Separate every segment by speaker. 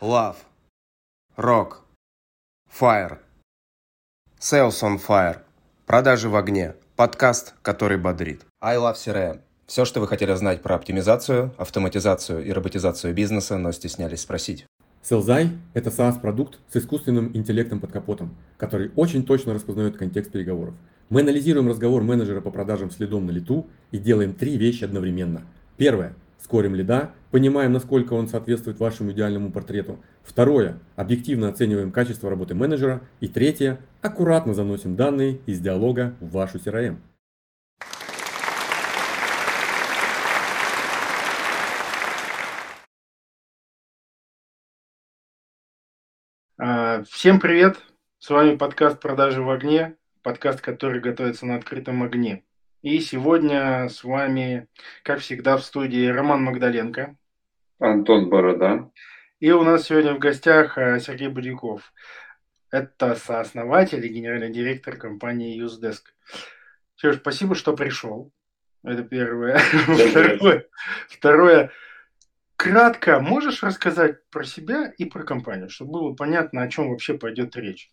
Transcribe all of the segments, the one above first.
Speaker 1: Love. Rock. Fire. Sales on Fire. Продажи в огне. Подкаст, который бодрит. I Love CRM. Все, что вы хотели знать про оптимизацию, автоматизацию и роботизацию бизнеса, но стеснялись спросить.
Speaker 2: Селзай – это SaaS-продукт с искусственным интеллектом под капотом, который очень точно распознает контекст переговоров. Мы анализируем разговор менеджера по продажам следом на лету и делаем три вещи одновременно. Первое – скорим лида, понимаем, насколько он соответствует вашему идеальному портрету. Второе, объективно оцениваем качество работы менеджера. И третье, аккуратно заносим данные из диалога в вашу CRM.
Speaker 3: А, всем привет! С вами подкаст «Продажи в огне», подкаст, который готовится на открытом огне. И сегодня с вами, как всегда, в студии Роман Магдаленко.
Speaker 4: Антон Борода.
Speaker 3: И у нас сегодня в гостях э, Сергей Будяков. Это сооснователь и генеральный директор компании UseDesk. Сереж, спасибо, что пришел. Это первое. Второе, второе. Кратко можешь рассказать про себя и про компанию, чтобы было понятно, о чем вообще пойдет речь?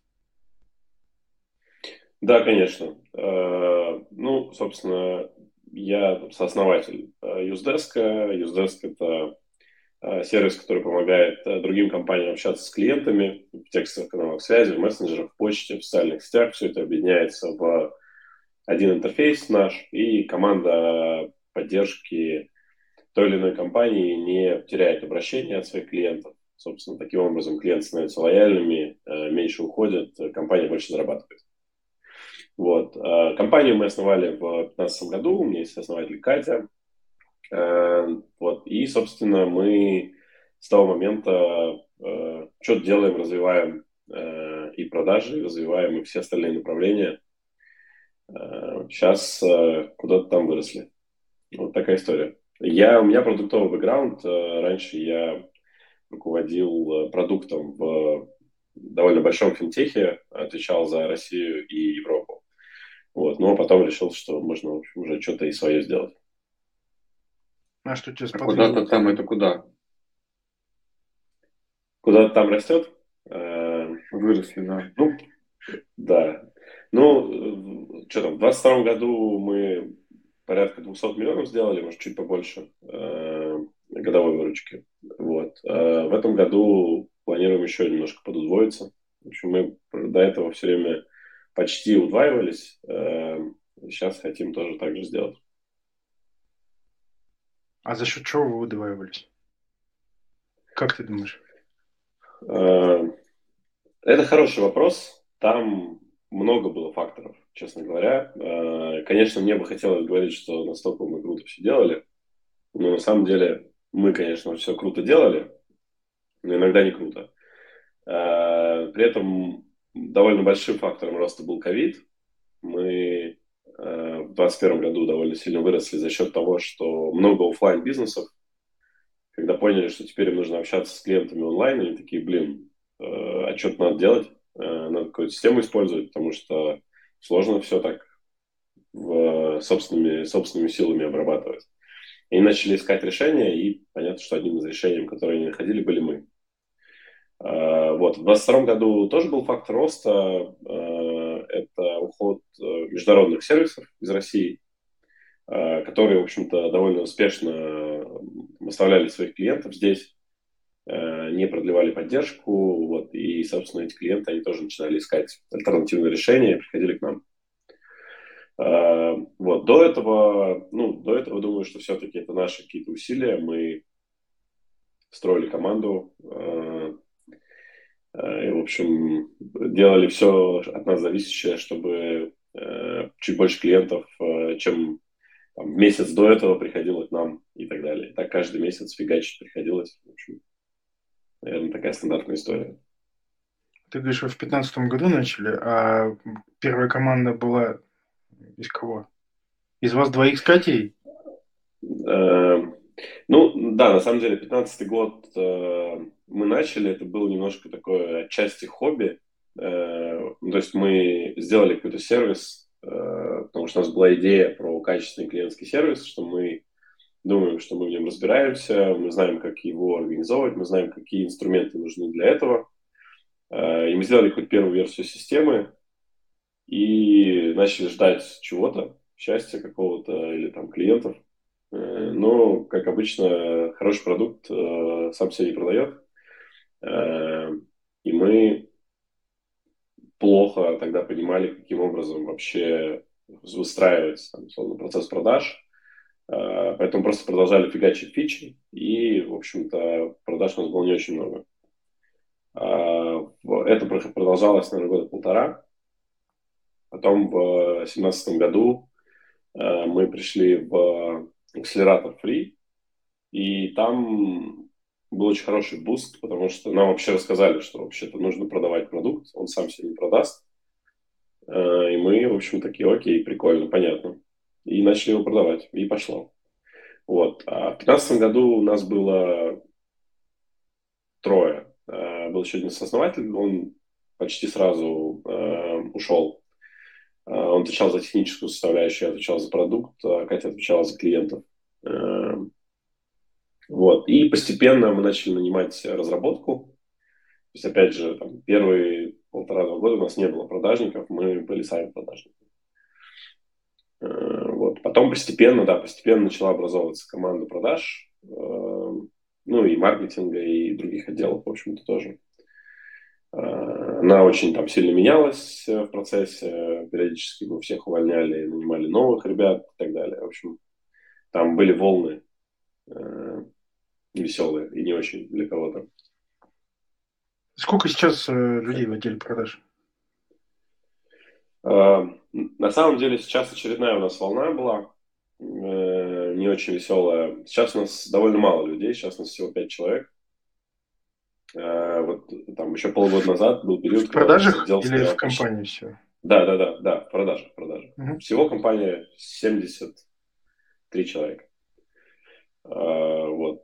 Speaker 4: Да, конечно. Э, ну, собственно, я сооснователь Юздеска. Э, Юздеск – это э, сервис, который помогает другим компаниям общаться с клиентами в текстовых каналах связи, в мессенджерах, в почте, в социальных сетях. Все это объединяется в один интерфейс наш, и команда поддержки той или иной компании не теряет обращения от своих клиентов. Собственно, таким образом клиенты становятся лояльными, меньше уходят, компания больше зарабатывает. Вот. Э, компанию мы основали в 2015 году, у меня есть основатель Катя. Э, вот. И, собственно, мы с того момента э, что-то делаем, развиваем и продажи, развиваем и все остальные направления. Сейчас куда-то там выросли. Вот такая история. Я, у меня продуктовый бэкграунд. Раньше я руководил продуктом в довольно большом финтехе, отвечал за Россию и Европу. Вот, но потом решил, что можно, в общем, уже что-то и свое сделать.
Speaker 3: А что тебе
Speaker 4: а Куда-то там это куда? Куда-то там растет?
Speaker 3: Э, Выросли, да.
Speaker 4: Ну, да. Ну, что там, в 22 году мы порядка 200 миллионов сделали, может, чуть побольше э, годовой выручки. Вот. А в этом году планируем еще немножко подудвоиться. В общем, мы до этого все время почти удваивались. Сейчас эм, хотим тоже так же сделать.
Speaker 3: А за счет чего вы удваивались? Как ты думаешь?
Speaker 4: Эм, это хороший вопрос. Там много было факторов, честно говоря. Э, конечно, мне бы хотелось говорить, что настолько мы круто все делали. Но на самом деле мы, конечно, все круто делали, но иногда не круто. Э, при этом довольно большим фактором роста был ковид. Мы э, в 2021 году довольно сильно выросли за счет того, что много офлайн бизнесов, когда поняли, что теперь им нужно общаться с клиентами онлайн, они такие, блин, э, а что-то надо делать, э, надо какую-то систему использовать, потому что сложно все так в, собственными, собственными силами обрабатывать. И начали искать решения, и понятно, что одним из решений, которые они находили, были мы. Э, вот. В 2022 году тоже был фактор роста. Э, это уход э, международных сервисов из России, которые, в общем-то, довольно успешно оставляли своих клиентов здесь, не продлевали поддержку. Вот. И, собственно, эти клиенты, они тоже начинали искать альтернативные решения приходили к нам. Вот. До этого, ну, до этого, думаю, что все-таки это наши какие-то усилия. Мы строили команду, и, в общем, делали все от нас зависящее, чтобы э, чуть больше клиентов, э, чем там, месяц до этого приходило к нам и так далее. Так каждый месяц фигачить приходилось. В общем, наверное, такая стандартная история.
Speaker 3: Ты говоришь, вы в 2015 году начали, а первая команда была из кого? Из вас двоих с Катей?
Speaker 4: Ну, да, на самом деле, 15 год э, мы начали, это было немножко такое отчасти хобби. Э, ну, то есть мы сделали какой-то сервис, э, потому что у нас была идея про качественный клиентский сервис, что мы думаем, что мы в нем разбираемся, мы знаем, как его организовывать, мы знаем, какие инструменты нужны для этого. Э, и мы сделали хоть первую версию системы и начали ждать чего-то, счастья какого-то или там клиентов. Э, но, как обычно, хороший продукт э, сам себя не продает. И мы плохо тогда понимали, каким образом вообще выстраивается там, условно, процесс продаж. Поэтому просто продолжали фигачить фичи, и, в общем-то, продаж у нас было не очень много. Это продолжалось, наверное, года полтора. Потом в 2017 году э, мы пришли в акселератор ФРИИ, и там был очень хороший буст, потому что нам вообще рассказали, что вообще-то нужно продавать продукт, он сам себе не продаст. Э, и мы, в общем, такие, окей, прикольно, понятно. И начали его продавать, и пошло. Вот. А в 2015 году у нас было трое Э, был еще один сооснователь, он почти сразу э, ушел. Э, он отвечал за техническую составляющую, я отвечал за продукт, а Катя отвечала за клиентов. Э, вот. И постепенно мы начали нанимать разработку. То есть, опять же, там, первые полтора-два года у нас не было продажников, мы были сами продажниками. Э, вот. Потом постепенно, да, постепенно начала образовываться команда продаж. Ну и маркетинга, и других отделов, в общем-то, тоже. А, она очень там сильно менялась э, в процессе, периодически мы всех увольняли, нанимали новых ребят и так далее. В общем, там были волны э, веселые и не очень для кого-то.
Speaker 3: Сколько сейчас э, людей в отделе продаж?
Speaker 4: Э, на самом деле сейчас очередная у нас волна была. Э, не очень веселая. Сейчас у нас довольно мало людей, сейчас у нас всего 5 человек. Э, вот там еще полгода назад был период...
Speaker 3: В продажах или в компании все?
Speaker 4: Да, да, да, да, в продажах, в продажах. Угу. Всего компания 73 человека. Э, вот.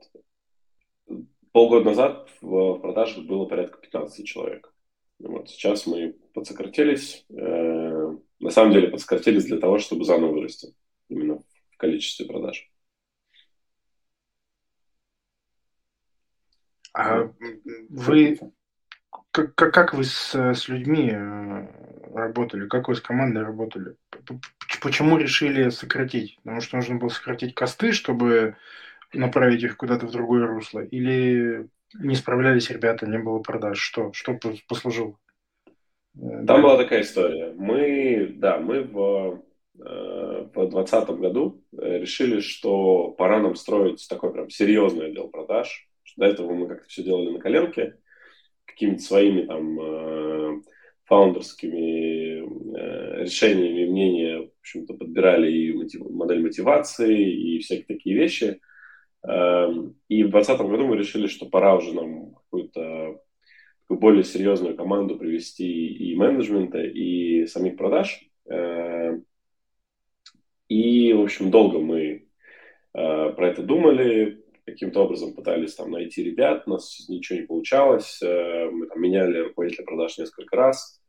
Speaker 4: Полгода назад в продажах было порядка 15 человек. Вот. Сейчас мы подсократились. На самом деле подсократились для того, чтобы заново вырасти. Именно количестве продаж.
Speaker 3: А вы как, как вы с, с людьми э, работали? Как вы с командой работали? Почему решили сократить? Потому что нужно было сократить косты, чтобы направить их куда-то в другое русло? Или не справлялись ребята, не было продаж? Что, что послужило?
Speaker 4: Э, Там была такая история. Мы, да, мы в Э, в 2020 году решили, что пора нам строить такой прям серьезный отдел продаж. До этого мы как-то все делали на коленке, какими-то своими там э, фаундерскими решениями, мнения, в общем-то, подбирали и мотив, модель мотивации, и всякие такие вещи. Эм, и в 2020 году мы решили, что пора уже нам какую-то более серьезную команду привести и менеджмента, и самих продаж. И, в общем, долго мы э, про это думали, каким-то образом пытались там найти ребят, у нас ничего не получалось, э, мы там меняли руководителя продаж несколько раз.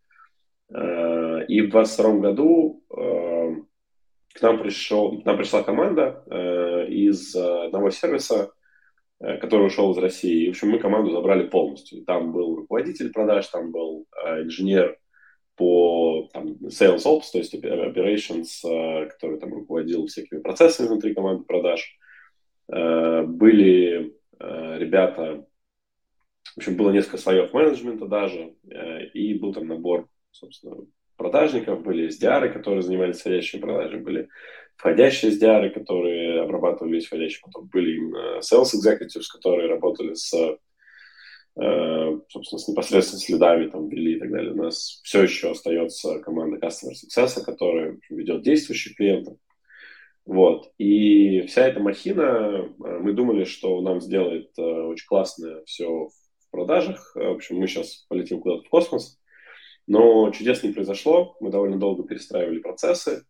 Speaker 4: Э, и в 22 году э, к нам, пришел, к нам пришла команда из одного сервиса, который ушел из России. И, в общем, мы команду забрали полностью. Там был руководитель продаж, там был инженер по там, sales ops, то есть operations, который там руководил всякими процессами внутри команды продаж. Э, были э, ребята, в общем, было несколько слоев менеджмента даже, и был там набор, собственно, продажников, были SDR, которые занимались входящими продажами, были входящие SDR, которые обрабатывали входящие, потом были sales executives, которые работали с Э, собственно, с непосредственно следами там ввели и так далее. У нас все еще остается команда Customer Success, которая ведет действующих клиентов. Вот. И вся эта махина, э, мы думали, что нам сделает э, очень классное все в продажах. В общем, мы сейчас полетим куда-то в космос. Но чудес не произошло. Мы довольно долго перестраивали процессы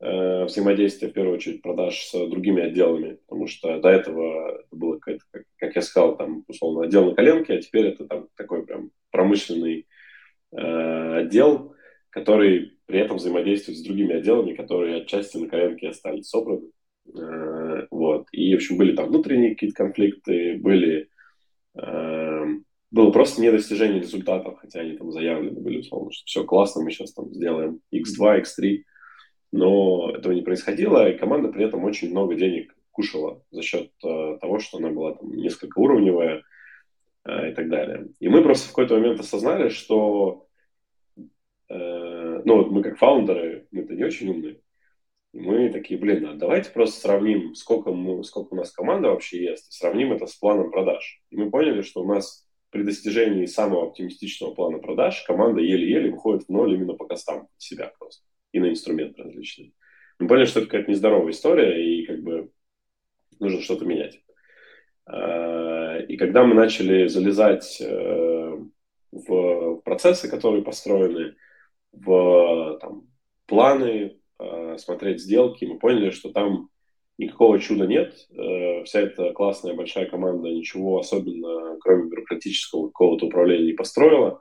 Speaker 4: э, взаимодействия, в первую очередь, продаж с другими отделами, потому что до этого это было, как, я сказал, там, условно, отдел на коленке, а теперь это там такой прям промышленный э, отдел, который при этом взаимодействует с другими отделами, которые отчасти на коленке остались собраны. Э, вот. И, в общем, были там внутренние какие-то конфликты, были... Э, было просто недостижение результатов, хотя они там заявлены были, условно, что все классно, мы сейчас там сделаем X2, X3, но этого не происходило, и команда при этом очень много денег кушала за счет э, того, что она была там несколько уровневая и так далее. И мы просто в какой-то момент осознали, что э, ну вот мы как фаундеры, мы-то не очень умные, мы такие, блин, а давайте просто сравним, сколько, мы, сколько у нас команда вообще есть, сравним это с планом продаж. И мы поняли, что у нас при достижении самого оптимистичного плана продаж команда еле-еле выходит в ноль именно по костам себя просто и на инструменты различные. Мы поняли, что это какая-то нездоровая история, и как бы нужно что-то менять. А, и когда мы начали залезать э, в процессы, которые построены, в там, планы, Э, смотреть сделки, мы поняли, что там никакого чуда нет. Э, вся эта классная большая команда ничего особенно, кроме бюрократического какого-то управления, не построила.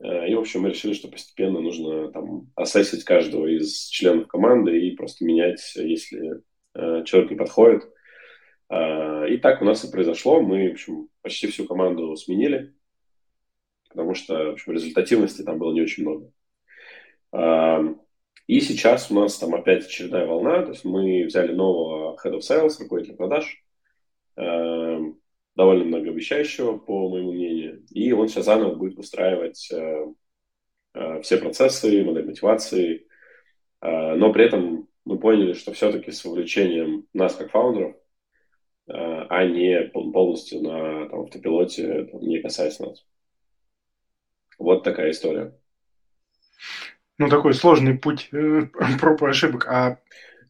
Speaker 4: Э, и, в общем, мы решили, что постепенно нужно там ассессить каждого из членов команды и просто менять, если человек не подходит. И так у нас и произошло. Мы, в общем, почти всю команду сменили, потому что, в общем, результативности там было не очень много. И сейчас у нас там опять очередная волна, то есть мы взяли нового Head of Sales, руководителя продаж, довольно многообещающего, по моему мнению, и он сейчас заново будет выстраивать э, э, все процессы, модель мотивации, э, но при этом мы поняли, что все-таки с вовлечением нас как фаундеров, а не полностью на там, автопилоте, не касаясь нас. Вот такая история
Speaker 3: ну, такой сложный путь э, проб и ошибок. А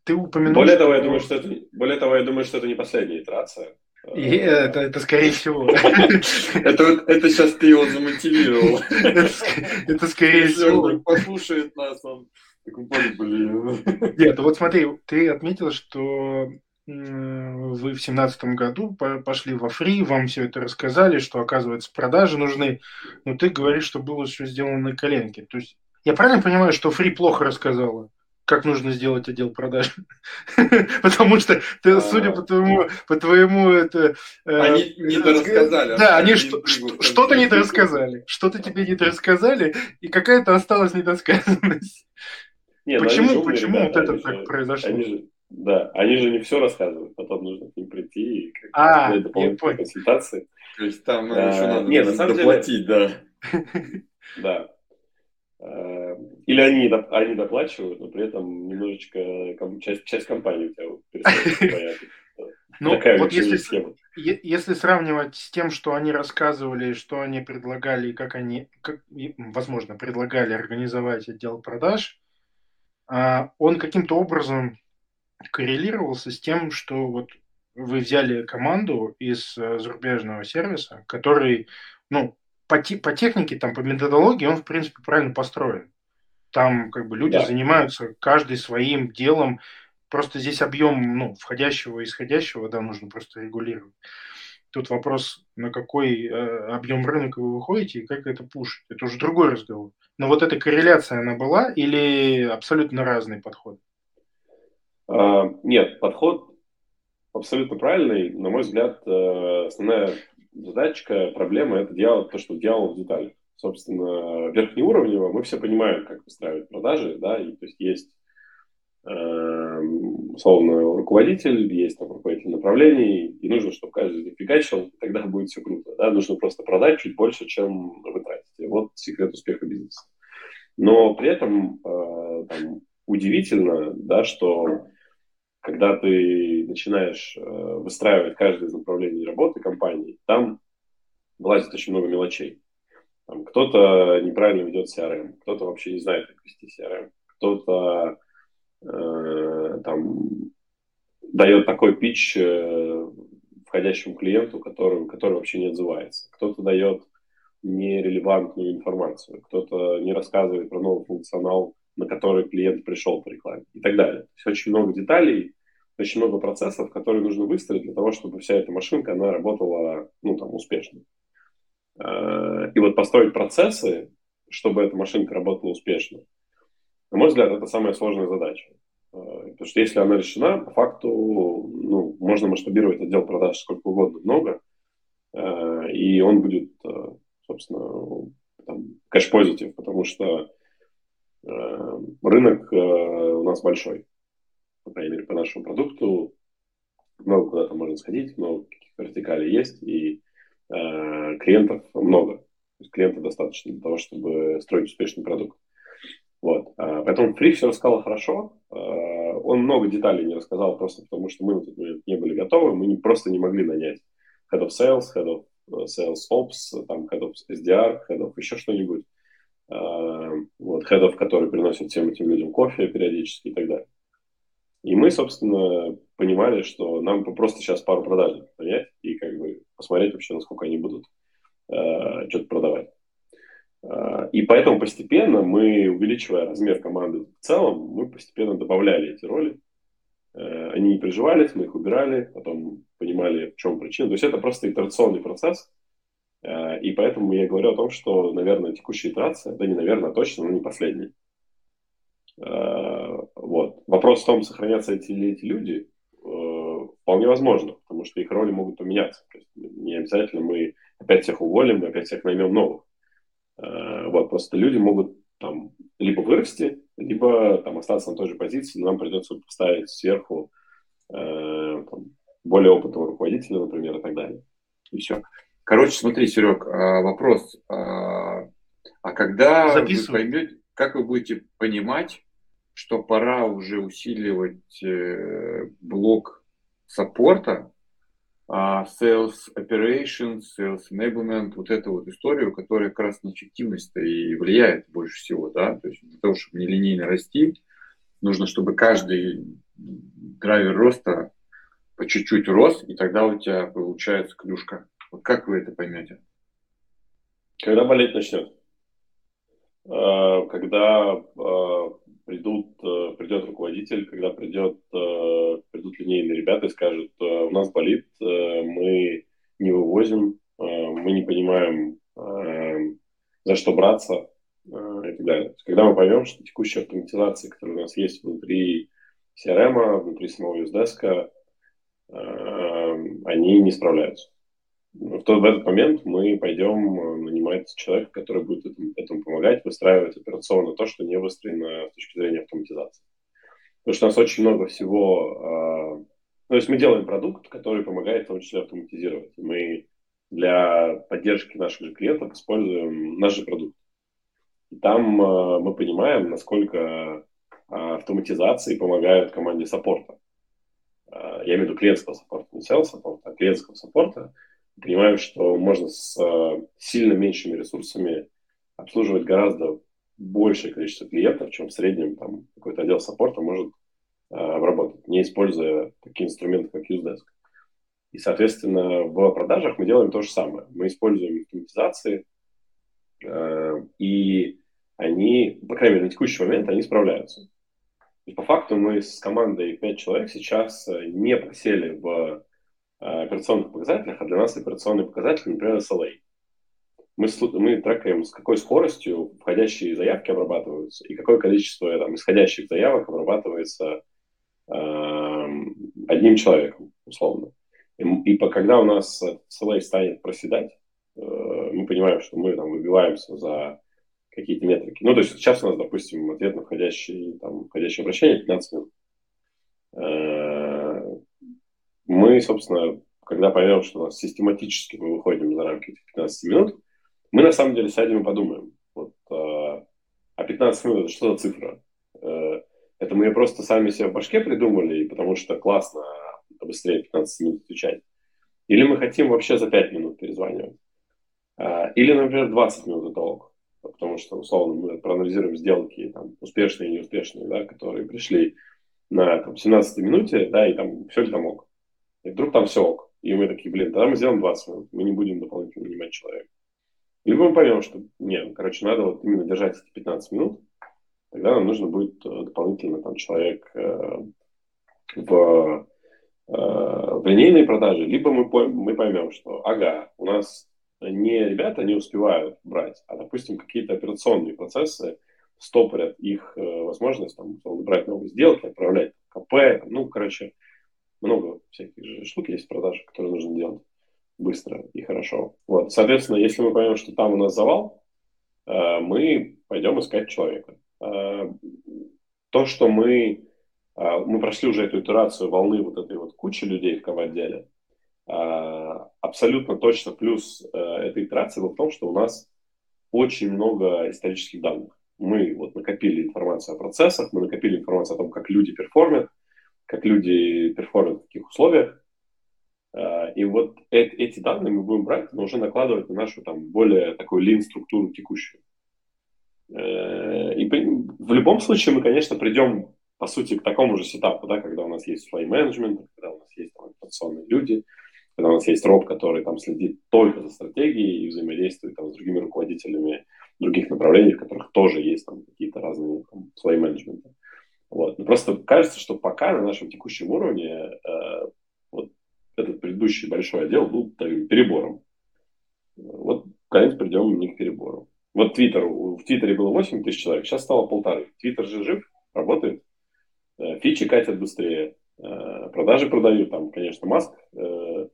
Speaker 3: ты упомянул...
Speaker 4: Более того, я думаю, что это, более того, я думаю, что это не последняя итерация.
Speaker 3: И это, это скорее всего.
Speaker 2: Это, это сейчас ты его замотивировал.
Speaker 3: Это скорее всего.
Speaker 2: Он послушает нас, он такой, блин.
Speaker 3: Нет, вот смотри, ты отметил, что вы в семнадцатом году пошли во фри, вам все это рассказали, что, оказывается, продажи нужны, но ты говоришь, что было все сделано на коленке. То есть я правильно понимаю, что Фри плохо рассказала? как нужно сделать отдел продаж. Потому что, ты, а. судя по твоему, по твоему это...
Speaker 2: Э, они не рассказали.
Speaker 3: Да, они что-то не рассказали. Что-то тебе не рассказали, и какая-то осталась недосказанность. Ну почему, почему вот это так произошло?
Speaker 4: Да, они же не все рассказывают, потом нужно к ним прийти и
Speaker 3: а,
Speaker 4: дополнительные консультации.
Speaker 2: То есть там еще надо нет, на самом доплатить, да.
Speaker 4: Да. Э, или они, они доплачивают, но при этом немножечко часть, часть компании у тебя
Speaker 3: Ну, Такая вот если, схема. если сравнивать с тем, что они рассказывали, что они предлагали, как они, как, возможно, предлагали организовать отдел продаж, а, он каким-то образом коррелировался с тем, что вот вы взяли команду из э, зарубежного сервиса, который, ну, по, по технике, там, по методологии он, в принципе, правильно построен. Там как бы люди да. занимаются каждый своим делом. Просто здесь объем ну, входящего и исходящего, да, нужно просто регулировать. Тут вопрос, на какой э, объем рынка вы выходите и как это пушить. Это уже другой разговор. Но вот эта корреляция, она была или абсолютно разный подход?
Speaker 4: А, нет, подход абсолютно правильный. На мой взгляд, э, основная задачка, проблема – это дьявол, то, что дьявол в деталях. Собственно, верхнеуровнево мы все понимаем, как выстраивать продажи, да, и то есть есть э, условно руководитель, есть там руководитель направлений, и нужно, чтобы каждый из фигачил, тогда будет все круто. Да? Нужно просто продать чуть больше, чем вы тратите. Вот секрет успеха бизнеса. Но при этом э, там, удивительно, да, что когда ты начинаешь э, выстраивать каждое из направлений работы компании, там влазит очень много мелочей. Там кто-то неправильно ведет CRM, кто-то вообще не знает, как вести CRM, кто-то э, там дает такой пич э, входящему клиенту, который, который вообще не отзывается. Кто-то дает нерелевантную информацию, кто-то не рассказывает про новый функционал, на который клиент пришел по рекламе и так далее. То есть очень много деталей, очень много процессов, которые нужно выстроить для того, чтобы вся эта машинка, она работала, ну, там, успешно. Э, и вот построить процессы, чтобы эта машинка работала успешно, на мой взгляд, это самая сложная задача. Потому что если она решена, по факту ну, можно масштабировать отдел продаж сколько угодно много, и он будет, собственно, там, кэш-позитив, потому что рынок у нас большой, по крайней мере, по нашему продукту. Много куда-то можно сходить, много каких вертикалей есть, и клиентов много. То есть клиентов достаточно для того, чтобы строить успешный продукт. Вот. А, поэтому Фри все рассказал хорошо. А, он много деталей не рассказал, просто потому что мы на тот момент не были готовы. Мы не, просто не могли нанять Head of Sales, Head of э, Sales Ops, там, Head of SDR, Head of еще что-нибудь. А, вот, Head of, который приносит всем этим людям кофе периодически и так далее. И мы, собственно, понимали, что нам просто сейчас пару продажников нанять и как бы посмотреть вообще, насколько они будут э, что-то продавать. Э, и поэтому постепенно мы, увеличивая размер команды в целом, мы постепенно добавляли эти роли. Э, они не приживались, мы их убирали, потом понимали, в чем причина. То есть это просто итерационный процесс. Э, и поэтому я говорю о том, что, наверное, текущая итерация, да не наверное, а точно, но не последняя. Вот. Вопрос в том, сохранятся эти, ли эти люди, вполне возможно, потому что их роли могут поменяться. То есть не обязательно мы опять всех уволим, мы опять всех наймем новых. Э, вот, просто люди могут там либо вырасти, либо там остаться на той же позиции, но нам придется поставить сверху э, там, более опытного руководителя, например, и так далее. И все.
Speaker 5: Короче, смотри, Серег, а, вопрос. А, а когда
Speaker 3: Записывай.
Speaker 5: вы поймете, как вы будете понимать, что пора уже усиливать э, блок саппорта, а sales operations, sales enablement, вот эту вот историю, которая как раз на эффективность и влияет больше всего, да, то есть для того, чтобы нелинейно расти, нужно, чтобы каждый драйвер роста по чуть-чуть рос, и тогда у тебя получается клюшка. Вот как вы это поймете?
Speaker 4: Когда болеть начнет. А, когда а, придут, э, придет руководитель, когда придет, э, придут линейные ребята и скажут, э, у нас болит, мы не вывозим, мы не понимаем, за что браться и так далее. Когда мы поймем, что текущие автоматизации, которые у нас есть внутри CRM, внутри самого USDesk, они не справляются в, тот, в этот момент мы пойдем э, нанимать человека, который будет этому, этому помогать, выстраивать операционно то, что не выстроено с точки зрения автоматизации. Потому что у нас очень много всего... Э, то есть мы делаем продукт, который помогает в том числе автоматизировать. Мы для поддержки наших же клиентов используем наш же продукт. И там э, мы понимаем, насколько э, автоматизации помогают команде саппорта. Э, я имею в виду клиентского саппорта, не sales саппорта, а клиентского саппорта – понимаем, что можно с э, сильно меньшими ресурсами обслуживать гораздо большее количество клиентов, чем в среднем там, какой-то отдел саппорта может э, обработать, не используя такие инструменты, как UseDesk. И, соответственно, в продажах мы делаем то же самое. Мы используем автоматизации, э, и они, по крайней мере, на текущий момент они справляются. И по факту мы с командой 5 человек сейчас не просели в операционных показателях, а для нас операционный показатель, например, SLA. Мы, мы трекаем, с какой скоростью входящие заявки обрабатываются и какое количество там, исходящих заявок обрабатывается э, одним человеком, условно. И, и по, когда у нас SLA станет проседать, э, мы понимаем, что мы там выбиваемся за какие-то метрики. Ну, то есть сейчас у нас, допустим, ответ на входящий, там, входящее обращение 15 минут. Э, мы, собственно, когда поймем, что у нас систематически мы выходим за рамки этих 15 минут, мы на самом деле сядем и подумаем, вот, э, а 15 минут это что за цифра? Э, это мы просто сами себе в башке придумали, потому что классно быстрее 15 минут отвечать. Или мы хотим вообще за 5 минут перезванивать. Э, или, например, 20 минут это ок. Потому что, условно, мы проанализируем сделки, там, успешные и неуспешные, да, которые пришли на там, 17 минуте, да, и там все ли там ок. И вдруг там все ок. И мы такие, блин, тогда мы сделаем 20 минут, мы не будем дополнительно нанимать человека. Либо мы поймем, что нет, короче, надо вот именно держать эти 15 минут, тогда нам нужно будет э, дополнительно там человек э, в, э, в линейной продаже, либо мы, мы поймем, что ага, у нас не ребята не успевают брать, а, допустим, какие-то операционные процессы стопорят их э, возможность там, брать новые сделки, отправлять КП, ну, короче, много всяких же штук есть в продаже, которые нужно делать быстро и хорошо. Вот. Соответственно, если мы поймем, что там у нас завал, э, мы пойдем искать человека. Э, то, что мы, э, мы прошли уже эту итерацию волны вот этой вот кучи людей в КВ-отделе, абсолютно точно плюс этой итерации был в том, что у нас очень много исторических данных. Мы вот накопили информацию о процессах, мы накопили информацию о том, как люди перформят, как люди перформят в каких условиях, Э, и вот эти данные мы будем брать, но уже накладывать на нашу там более такую лин-структуру текущую. Э, и в любом случае мы, конечно, придем, по сути, к такому же сетапу, да, когда у нас есть слои менеджмента, когда у нас есть там, операционные люди, когда у нас есть роб, который там следит только за стратегией и взаимодействует там, с другими руководителями других направлений, в которых тоже есть там какие-то разные там, слои менеджмента. Вот. Но просто кажется, что пока на нашем текущем уровне э, вот этот предыдущий большой отдел был таким перебором. Вот, конец придем не к перебору. Вот Твиттер, в Твиттере было 8 тысяч человек, сейчас стало полторы. Твиттер же жив, работает. Э, фичи катят быстрее, э, продажи продают, там, конечно, Маск э,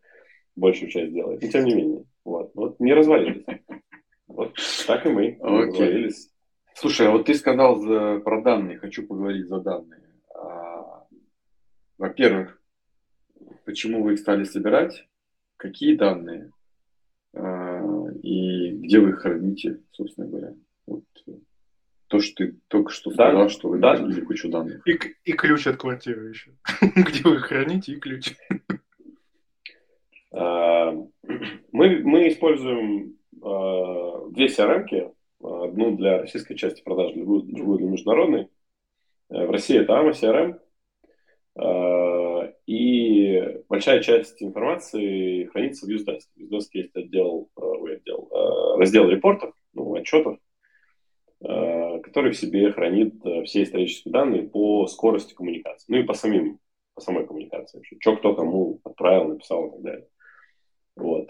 Speaker 4: большую часть делает, но тем не менее. Вот, вот не развалились. Вот так и мы okay. развалились.
Speaker 5: Слушай, а вот ты сказал за, про данные, хочу поговорить за данные. А, во-первых, почему вы их стали собирать, какие данные а, и где вы их храните, собственно говоря. Вот то, что ты только что сказал, что вы да. накопили кучу данных.
Speaker 3: И, и ключ от квартиры еще. где вы их храните и ключ.
Speaker 4: А, мы, мы используем а, две CRM-ки. Одну для российской части продаж, другую, для международной. Э, в России это AMA CRM. И большая часть информации хранится в UseDesk. В UseDesk есть отдел, э, ой, отдел э, раздел репортов, ну, отчетов, э, который в себе хранит все исторические данные по скорости коммуникации, ну и по самим, по самой коммуникации, что кто кому отправил, написал и так далее. Вот.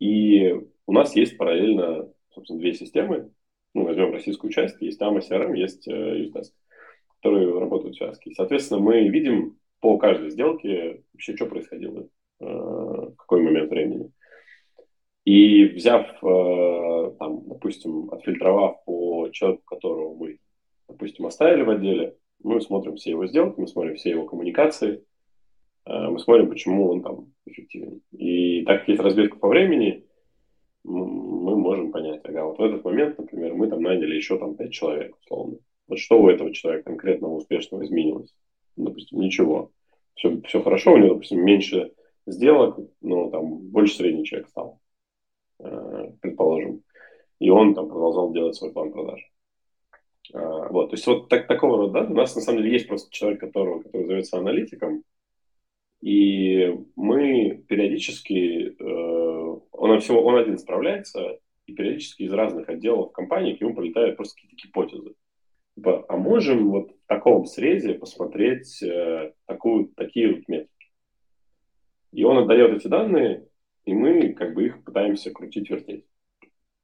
Speaker 4: И у нас есть параллельно, собственно, две системы. Ну, возьмем российскую часть, есть AMA CRM, есть UseDesk, которые работают в связке. Соответственно, мы видим по каждой сделке вообще что происходило, э, в какой момент времени. И взяв, э, там, допустим, отфильтровав по человеку, которого мы, допустим, оставили в отделе, мы смотрим все его сделки, мы смотрим все его коммуникации, э, мы смотрим, почему он там эффективен. И так как есть разбивка по времени, мы можем понять, ага, вот в этот момент, например, мы там наняли еще там пять человек, условно. Вот что у этого человека конкретного успешного изменилось? допустим, ничего. Все, все хорошо, у него, допустим, меньше сделок, но там больше средний человек стал, э, предположим. И он там продолжал делать свой план продаж. Э, вот, то есть вот так, такого рода, да, у нас на самом деле есть просто человек, которого, который зовется аналитиком, и мы периодически, э, он, всего, он один справляется, и периодически из разных отделов компании к нему прилетают просто какие-то гипотезы. Типа, а можем вот в таком срезе посмотреть э, такую, такие вот метрики. И он отдает эти данные, и мы как бы их пытаемся крутить, вертеть.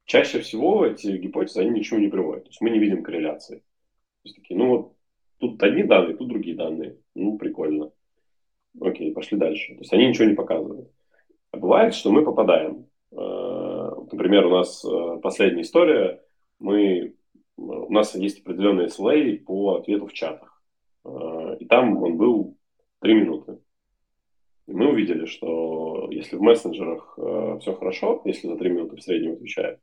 Speaker 4: Чаще всего эти гипотезы, они ничего не приводят. То есть мы не видим корреляции. То есть такие, ну вот тут одни данные, тут другие данные. Ну, прикольно. Окей, пошли дальше. То есть они ничего не показывают. А бывает, что мы попадаем. Э, например, у нас э, последняя история. Мы у нас есть определенный SLA по ответу в чатах. Э, и там он был 3 минуты. И мы увидели, что если в мессенджерах э, все хорошо, если за 3 минуты в среднем отвечает,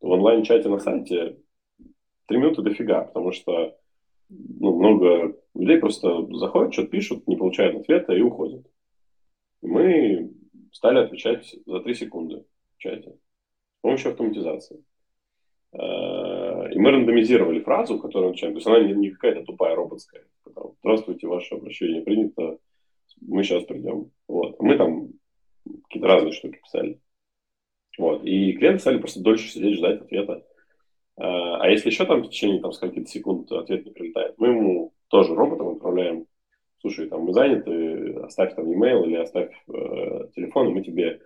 Speaker 4: то в онлайн-чате на сайте 3 минуты дофига, потому что ну, много людей просто заходят, что-то пишут, не получают ответа и уходят. Мы стали отвечать за 3 секунды в чате с помощью автоматизации. Э, и мы рандомизировали фразу, которую он начинаем. То есть она не, какая-то тупая роботская. Там, Здравствуйте, ваше обращение принято. Мы сейчас придем. Вот. Мы там какие-то разные штуки писали. Вот. И клиенты стали просто дольше сидеть, ждать ответа. Э, а если еще там в течение там, скольких секунд ответ не прилетает, мы ему тоже роботом отправляем. Слушай, там мы заняты, оставь там e-mail или оставь э, телефон, и мы тебе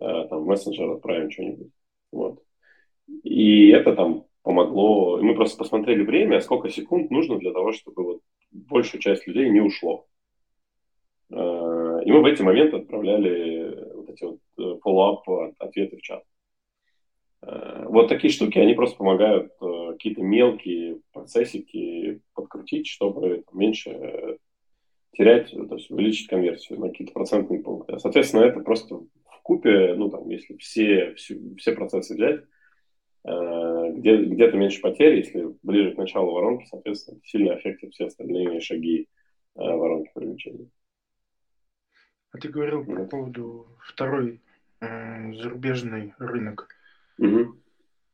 Speaker 4: э, там мессенджер отправим что-нибудь. Вот. И это там помогло. И мы просто посмотрели время, сколько секунд нужно для того, чтобы вот большую часть людей не ушло. Э, и мы в эти моменты отправляли вот эти вот э, follow-up ответы в чат. Э, вот такие штуки, они просто помогают какие-то мелкие процессики подкрутить, чтобы меньше терять, то есть увеличить конверсию на какие-то процентные пункты. Соответственно, это просто в купе, ну там, если все, все, все процессы взять, где, где-то меньше потерь, если ближе к началу воронки, соответственно, сильно аффектит все остальные шаги воронки привлечения.
Speaker 3: А ты говорил по поводу второй э, зарубежный рынок.
Speaker 4: Угу.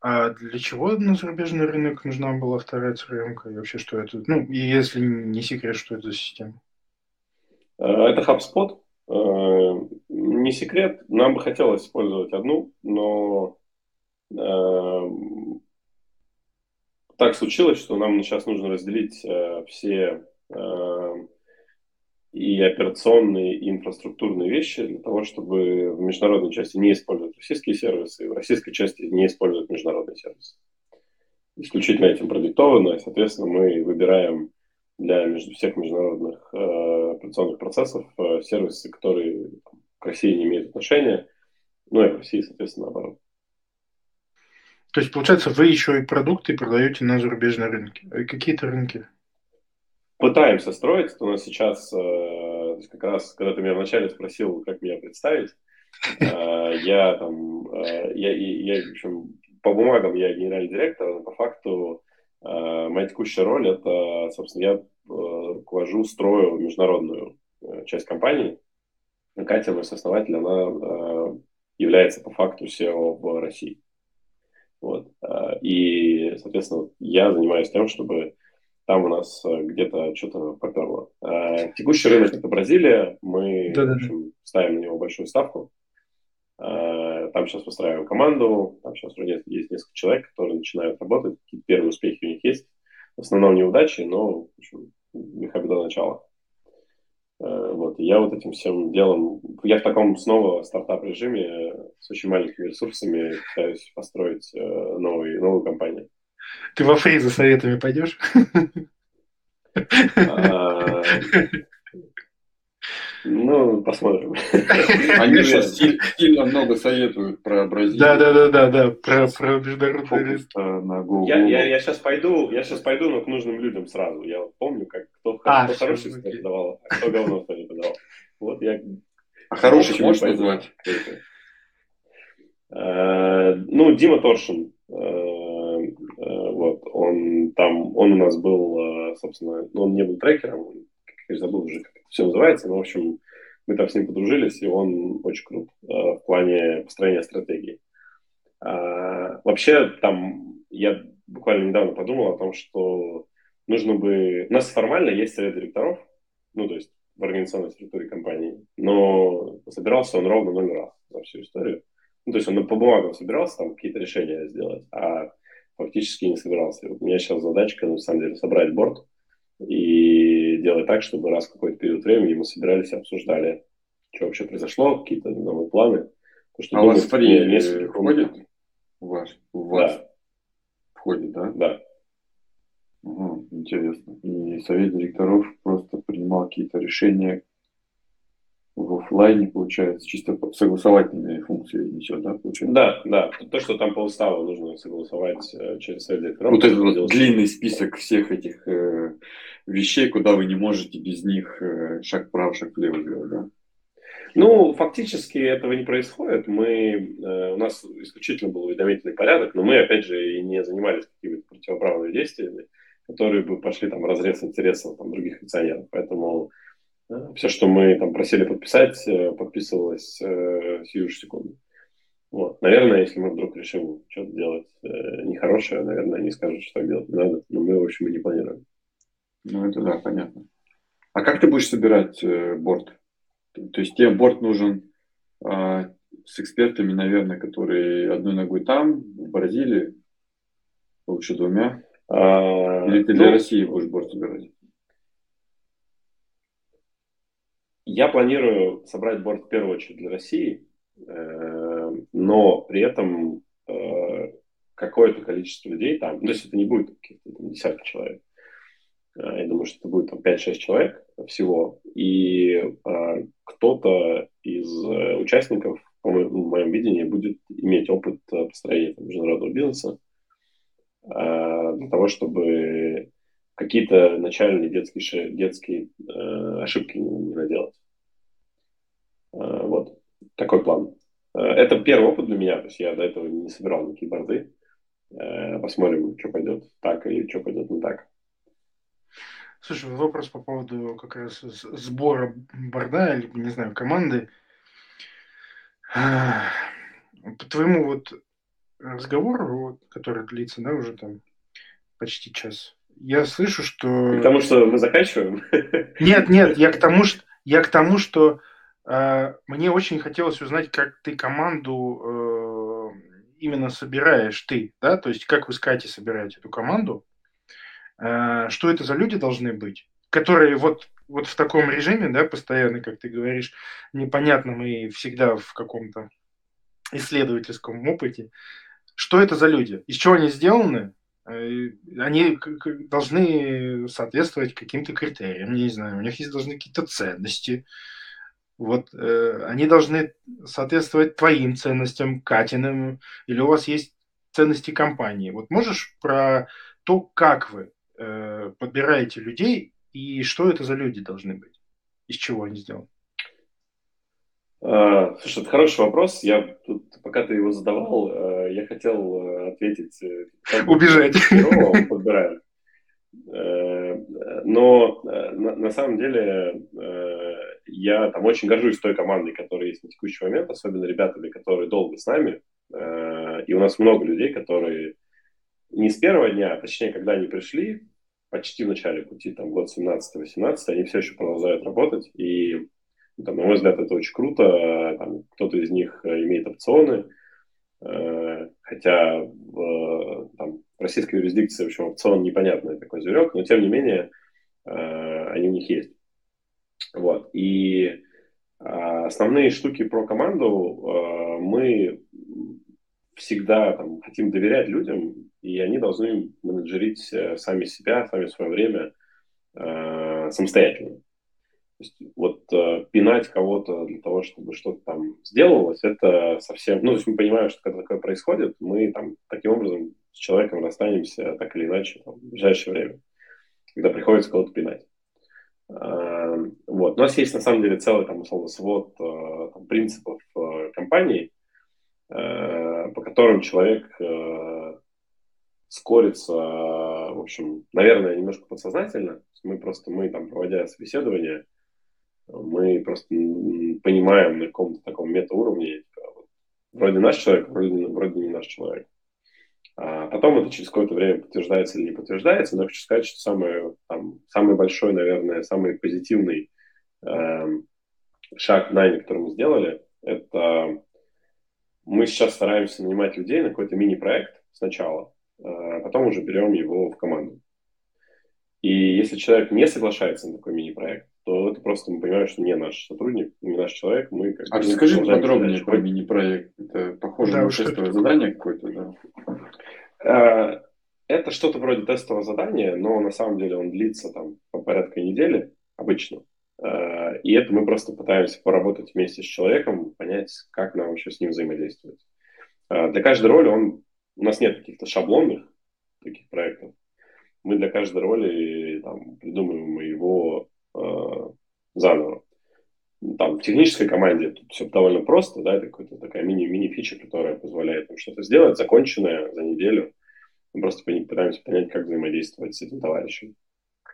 Speaker 3: А для чего на зарубежный рынок нужна была вторая CRM? И вообще, что это? Ну, и если не секрет, что это за система?
Speaker 4: Э, это HubSpot. Э, не секрет. Нам бы хотелось использовать одну, но э, так случилось, что нам сейчас нужно разделить все и операционные, и инфраструктурные вещи для того, чтобы в международной части не использовать российские сервисы, и в российской части не использовать международные сервисы. Исключительно этим продиктовано, и, соответственно, мы выбираем для между всех международных э, операционных процессов э, сервисы, которые там, к России не имеют отношения, ну и в России, соответственно, наоборот.
Speaker 3: То есть, получается, вы еще и продукты продаете на зарубежные рынки. А какие то рынки?
Speaker 4: пытаемся строить. У нас сейчас, э, как раз, когда ты меня вначале спросил, как меня представить, э, я там, э, я, я, в общем, по бумагам я генеральный директор, но по факту моя текущая роль это, собственно, я руковожу, строю международную часть компании. Катя, мой основатель, она является по факту SEO в России. Вот. И, соответственно, я занимаюсь тем, чтобы там у нас э, где-то что-то поперло. Текущий рынок это Бразилия. Мы да, в общем, ставим на него большую ставку. А, там сейчас выстраиваем команду. Там сейчас уже есть несколько человек, которые начинают работать. Какие-то первые успехи у них есть. В основном неудачи, но в общем, их до начала. А, вот. я вот этим всем делом... Я в таком снова стартап-режиме с очень маленькими ресурсами пытаюсь построить э, новый, новую компанию.
Speaker 3: Ты во фри за советами пойдешь?
Speaker 4: Ну, посмотрим.
Speaker 5: Они сейчас сильно много советуют про Бразилию.
Speaker 3: Да, да, да, да, да, про, про международный.
Speaker 4: На я, я, я сейчас пойду, я сейчас пойду, но к нужным людям сразу. Я помню, как кто, а, кто хороший совет давал, а кто говно совет давал. Вот я.
Speaker 5: А хороший можешь назвать?
Speaker 4: Э, ну, Дима Торшин э, Э, вот, он там, он у нас был, собственно, ну, он не был трекером, я забыл уже, как это все называется, но, в общем, мы там с ним подружились, и он очень крут э, в плане построения стратегии. А, вообще, там, я буквально недавно подумал о том, что нужно бы... У нас формально есть совет директоров, ну, то есть в организационной структуре компании, но собирался он ровно ноль раз за всю историю. Ну, то есть он по бумагам собирался там какие-то решения сделать, а фактически не собирался. Вот у меня сейчас задачка, на самом деле, собрать борт и делать так, чтобы раз в какой-то период времени мы собирались и обсуждали, что вообще произошло, какие-то новые планы.
Speaker 5: Потому что, а думаю, у вас несколько входит? Вас? У вас?
Speaker 4: Да.
Speaker 5: Входит, да?
Speaker 4: Да.
Speaker 5: Угу, интересно. И совет директоров просто принимал какие-то решения, в офлайне, получается, чисто согласовательные функции несет, да, получается?
Speaker 4: Да, да. То, что там по уставу нужно согласовать э, через директоров.
Speaker 5: Вот этот вот длинный список всех этих э, вещей, куда вы не можете без них э, шаг вправо, шаг влево делать, да?
Speaker 4: Ну, фактически этого не происходит. Мы, э, у нас исключительно был уведомительный порядок, но мы, опять же, и не занимались какими-то противоправными действиями, которые бы пошли там разрез интересов там, других акционеров. Поэтому все, что мы там просили подписать, э, подписывалось э, сию же секунду. Вот. Наверное, если мы вдруг решим что-то делать э, нехорошее, наверное, они скажут, что так делать не надо, но мы, в общем, и не планируем.
Speaker 5: Ну, это да, понятно. А как ты будешь собирать э, борт? То есть тебе борт нужен э, с экспертами, наверное, которые одной ногой там, в Бразилии, лучше двумя. А, Или ты ну, для России будешь борт собирать?
Speaker 4: Я планирую собрать борт в первую очередь для России, э, но при этом э, какое-то количество людей там, ну, то есть это не будет каких-то десятки человек, я думаю, что это будет там 5-6 человек всего, и э, кто-то из участников, в моем видении, будет иметь опыт построения международного бизнеса э, для того, чтобы какие-то начальные детские, детские э, ошибки не, наделать. Э, вот, такой план. Э, это первый опыт для меня, то есть я до этого не собирал никакие борды. Э, посмотрим, что пойдет так или что пойдет не так.
Speaker 3: Слушай, вопрос по поводу как раз сбора борда или, не знаю, команды. По твоему вот разговору, который длится, да, уже там почти час, я слышу, что...
Speaker 4: Потому что мы заканчиваем?
Speaker 3: Нет, нет, я к тому, что, я к тому, что э, мне очень хотелось узнать, как ты команду э, именно собираешь ты, да, то есть как вы с Катей собираете эту команду, э, что это за люди должны быть, которые вот, вот в таком режиме, да, постоянно, как ты говоришь, непонятном и всегда в каком-то исследовательском опыте, что это за люди, из чего они сделаны, они должны соответствовать каким-то критериям, не знаю, у них есть должны какие-то ценности. Вот э, они должны соответствовать твоим ценностям, Катиным, или у вас есть ценности компании. Вот можешь про то, как вы э, подбираете людей и что это за люди должны быть, из чего они сделаны?
Speaker 4: А, слушай, это хороший вопрос. Я тут, пока ты его задавал, э, я хотел э, ответить. Э,
Speaker 3: Убежать.
Speaker 4: Подбираем. Но на, на самом деле я там очень горжусь той командой, которая есть на текущий момент, особенно ребятами, которые долго с нами. И у нас много людей, которые не с первого дня, а точнее, когда они пришли, почти в начале пути, там, год 17-18, они все еще продолжают работать. И там, на мой взгляд, это очень круто. Там, кто-то из них э, имеет опционы, э, хотя в, там, российской юрисдикции, в общем, опцион непонятный такой зверек, но тем не менее э, они у них есть. Вот. И основные штуки про команду мы всегда там, хотим доверять людям, и они должны менеджерить сами себя, сами свое время самостоятельно. То есть вот э, пинать кого-то для того, чтобы что-то там сделалось, это совсем... Ну, то есть мы понимаем, что когда такое происходит, мы там таким образом с человеком расстанемся так или иначе там, в ближайшее время, когда приходится кого-то пинать. Э, вот. У нас есть на самом деле целый там, условно, свод э, там, принципов э, компании, э, по которым человек э, скорится, в общем, наверное, немножко подсознательно. Мы просто, мы там, проводя собеседование, мы просто понимаем на каком-то таком метауровне, вроде наш человек, вроде, вроде не наш человек. А потом это через какое-то время подтверждается или не подтверждается, но я хочу сказать, что самый, там, самый большой, наверное, самый позитивный э, шаг в найме, который мы сделали, это мы сейчас стараемся нанимать людей на какой-то мини-проект сначала, а потом уже берем его в команду. И если человек не соглашается на такой мини-проект, то это просто мы понимаем, что не наш сотрудник, не наш человек. Мы как
Speaker 5: а расскажи подробнее про мини-проект. Это похоже да, на тестовое задание какое-то, да?
Speaker 4: А, это что-то вроде тестового задания, но на самом деле он длится там по порядка недели обычно. А, и это мы просто пытаемся поработать вместе с человеком, понять, как нам вообще с ним взаимодействовать. А, для каждой роли он, у нас нет каких-то шаблонных таких проектов. Мы для каждой роли там, придумываем его э, заново. Там в технической команде тут все довольно просто, да, это какая-то такая мини-мини-фича, которая позволяет им что-то сделать, законченное за неделю. Мы просто пытаемся понять, как взаимодействовать с этим товарищем.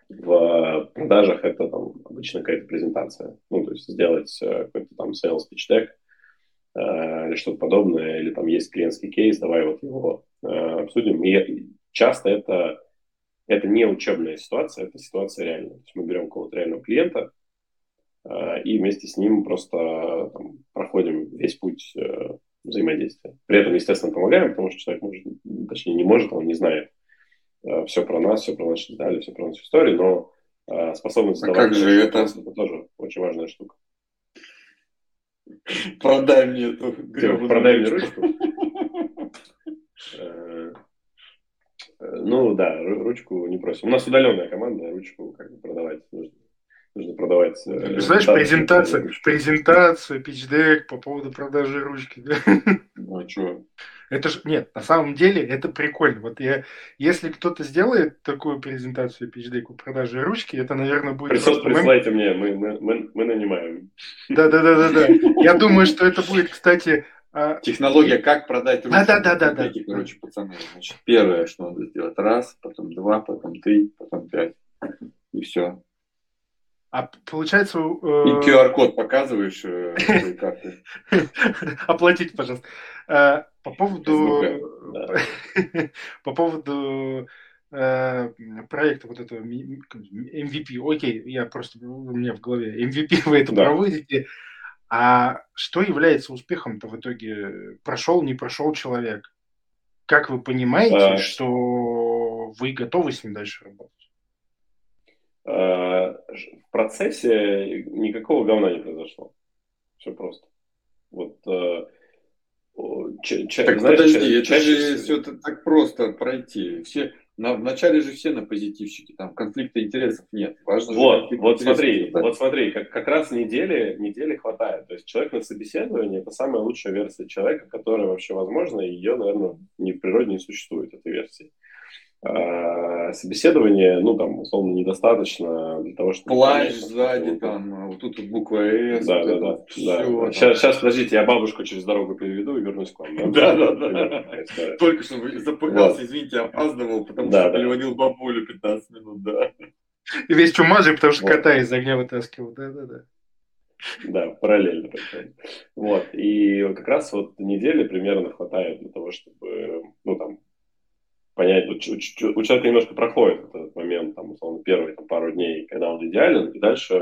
Speaker 4: В продажах это там обычно какая-то презентация. Ну, то есть сделать э, какой-то там sales pitch deck э, или что-то подобное, или там есть клиентский кейс, давай вот его э, обсудим. И часто это это не учебная ситуация, это ситуация реальная. То есть мы берем какого-то реального клиента э, и вместе с ним просто там, проходим весь путь э, взаимодействия. При этом, естественно, помогаем, потому что человек может, точнее, не может, он не знает э, все про нас, все про наши детали, все про нашу историю, но э, способность
Speaker 5: а как же это?
Speaker 4: это тоже очень важная штука.
Speaker 5: Продай мне эту
Speaker 4: Продай мне ручку. Э, ну да, ручку не просим. У нас удаленная команда, ручку как бы продавать нужно. Нужно продавать.
Speaker 3: Э, Знаешь, презентация, презентацию, пичдек по поводу продажи ручки.
Speaker 5: Ну а что?
Speaker 3: Это же, нет, на самом деле это прикольно. Вот я, если кто-то сделает такую презентацию пичдеку продажи ручки, это, наверное, будет...
Speaker 4: Присот, присылайте мне, мы, мы, мы, мы нанимаем.
Speaker 3: Да-да-да-да-да. Я думаю, что это будет, кстати,
Speaker 5: Технология, как продать ручку.
Speaker 3: Да, да, да, да.
Speaker 5: Короче, пацаны, значит, первое, что надо сделать, раз, потом два, потом три, потом пять. И все.
Speaker 3: А получается...
Speaker 5: Э... И QR-код показываешь э,
Speaker 3: карты. Оплатите, пожалуйста. Э, по поводу... По поводу э, проекта вот этого MVP. Окей, я просто... У меня в голове MVP вы это проводите. А что является успехом-то в итоге? Прошел, не прошел человек? Как вы понимаете, а... что вы готовы с ним дальше работать?
Speaker 4: А, в процессе никакого говна не произошло. Все просто. Вот э,
Speaker 5: Ч, так знаешь, подожди, ча- это чаще... же все так просто пройти. Все на, вначале же все на позитивщике, там конфликта интересов нет.
Speaker 4: Важно вот, же, вот смотри, вот смотри, как, как раз недели, недели хватает. То есть человек на собеседовании – это самая лучшая версия человека, которая вообще возможна, и ее, наверное, ни в природе не существует, этой версии. А, собеседование, ну, там, условно, недостаточно для того, чтобы...
Speaker 5: Плащ сзади, ну, там, вот тут вот буква «С».
Speaker 4: Да, да, да. да. Сейчас, сейчас, подождите, я бабушку через дорогу переведу и вернусь к вам.
Speaker 5: Да, да, да. Только что запугался, извините, опаздывал, потому что переводил бабулю 15 минут, да.
Speaker 3: И весь чумазый, потому что кота из огня вытаскивал, да, да, да.
Speaker 4: Да, параллельно. Вот. И как раз вот недели примерно хватает для того, чтобы, ну, там, понять, у, у, у человека немножко проходит этот момент, там, условно, первые там, пару дней, когда он идеален, и дальше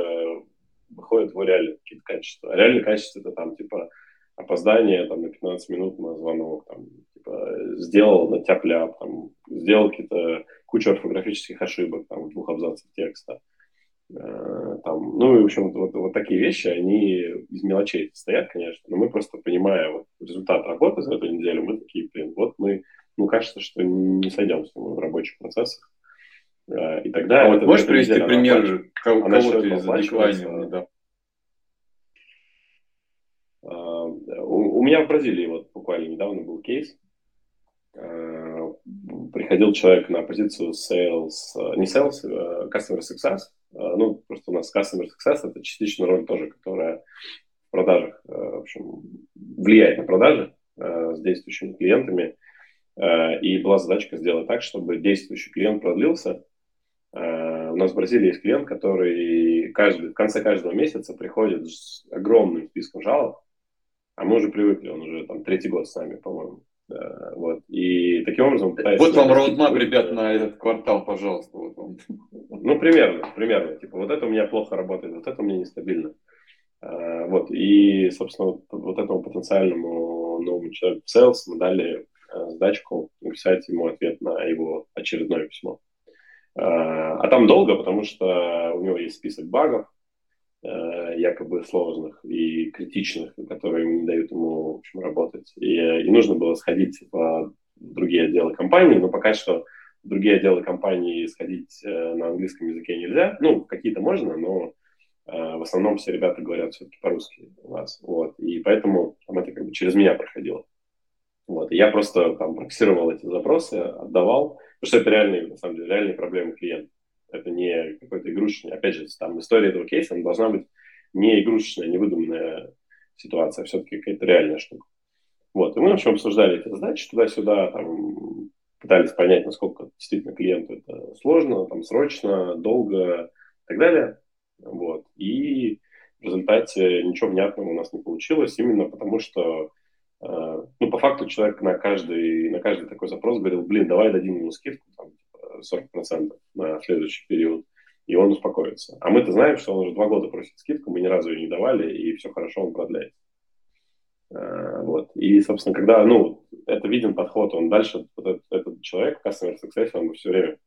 Speaker 4: выходят его реальные какие-то качества. А реальные качества это там, типа, опоздание там, на 15 минут на звонок, там, типа, сделал на тяп там, сделал какие-то кучу орфографических ошибок, там, двух абзацев текста. Э, там, ну, и, в общем, вот, вот такие вещи, они из мелочей состоят, конечно, но мы просто, понимая вот, результат работы за эту неделю, мы такие, блин, вот мы ну, кажется, что не сойдемся мы в рабочих процессах. Э, и тогда...
Speaker 5: А вот можешь привести пример кого-то из? Да.
Speaker 4: У, у меня в Бразилии вот буквально недавно был кейс. Э, приходил человек на позицию sales, э, не sales, customer success. Ну, просто у нас customer success – это частично роль тоже, которая в продажах, в общем, влияет на продажи с действующими клиентами. Э, и была задачка сделать так, чтобы действующий клиент продлился. Э, у нас в Бразилии есть клиент, который каждый, в конце каждого месяца приходит с огромным списком жалоб, а мы уже привыкли, он уже там третий год с нами, по-моему. Вот. И таким образом
Speaker 5: пытается... Вот вам роудмап, ребят, на этот квартал, пожалуйста. Вот вам.
Speaker 4: Ну, примерно, примерно. Типа, вот это у меня плохо работает, вот это у меня нестабильно. Э, вот. И, собственно, вот этому потенциальному новому человеку в sales мы дали Э, задачку написать ему ответ на его очередное письмо. Э, а там долго, потому что у него есть список багов, э, якобы сложных и критичных, которые не дают ему в общем, работать. И, и нужно было сходить в другие отделы компании, но пока что в другие отделы компании сходить на английском языке нельзя. Ну, какие-то можно, но в основном все ребята говорят все-таки по-русски у нас. Вот. И поэтому там это как бы через меня проходило. Вот. Я просто там проксировал эти запросы, отдавал, потому что это реальные, на самом деле, реальные проблемы клиента. Это не какой-то игрушечный. Опять же, там история этого кейса она должна быть не игрушечная, не выдуманная ситуация, а все-таки какая-то реальная штука. Вот. И мы, в общем, обсуждали эти задачи туда-сюда, там, пытались понять, насколько действительно клиенту это сложно, там, срочно, долго и так далее. Вот. И в результате ничего внятного у нас не получилось, именно потому что ну, по факту человек на каждый, на каждый такой запрос говорил, блин, давай дадим ему скидку, там, 40% типа, на следующий период, и он успокоится. А мы-то знаем, что он уже два года просит скидку, мы ни разу ее не давали, и все хорошо, он продляет. Э, вот. И, собственно, когда, ну, это виден подход, он дальше, вот этот, этот человек Customer Success, он все время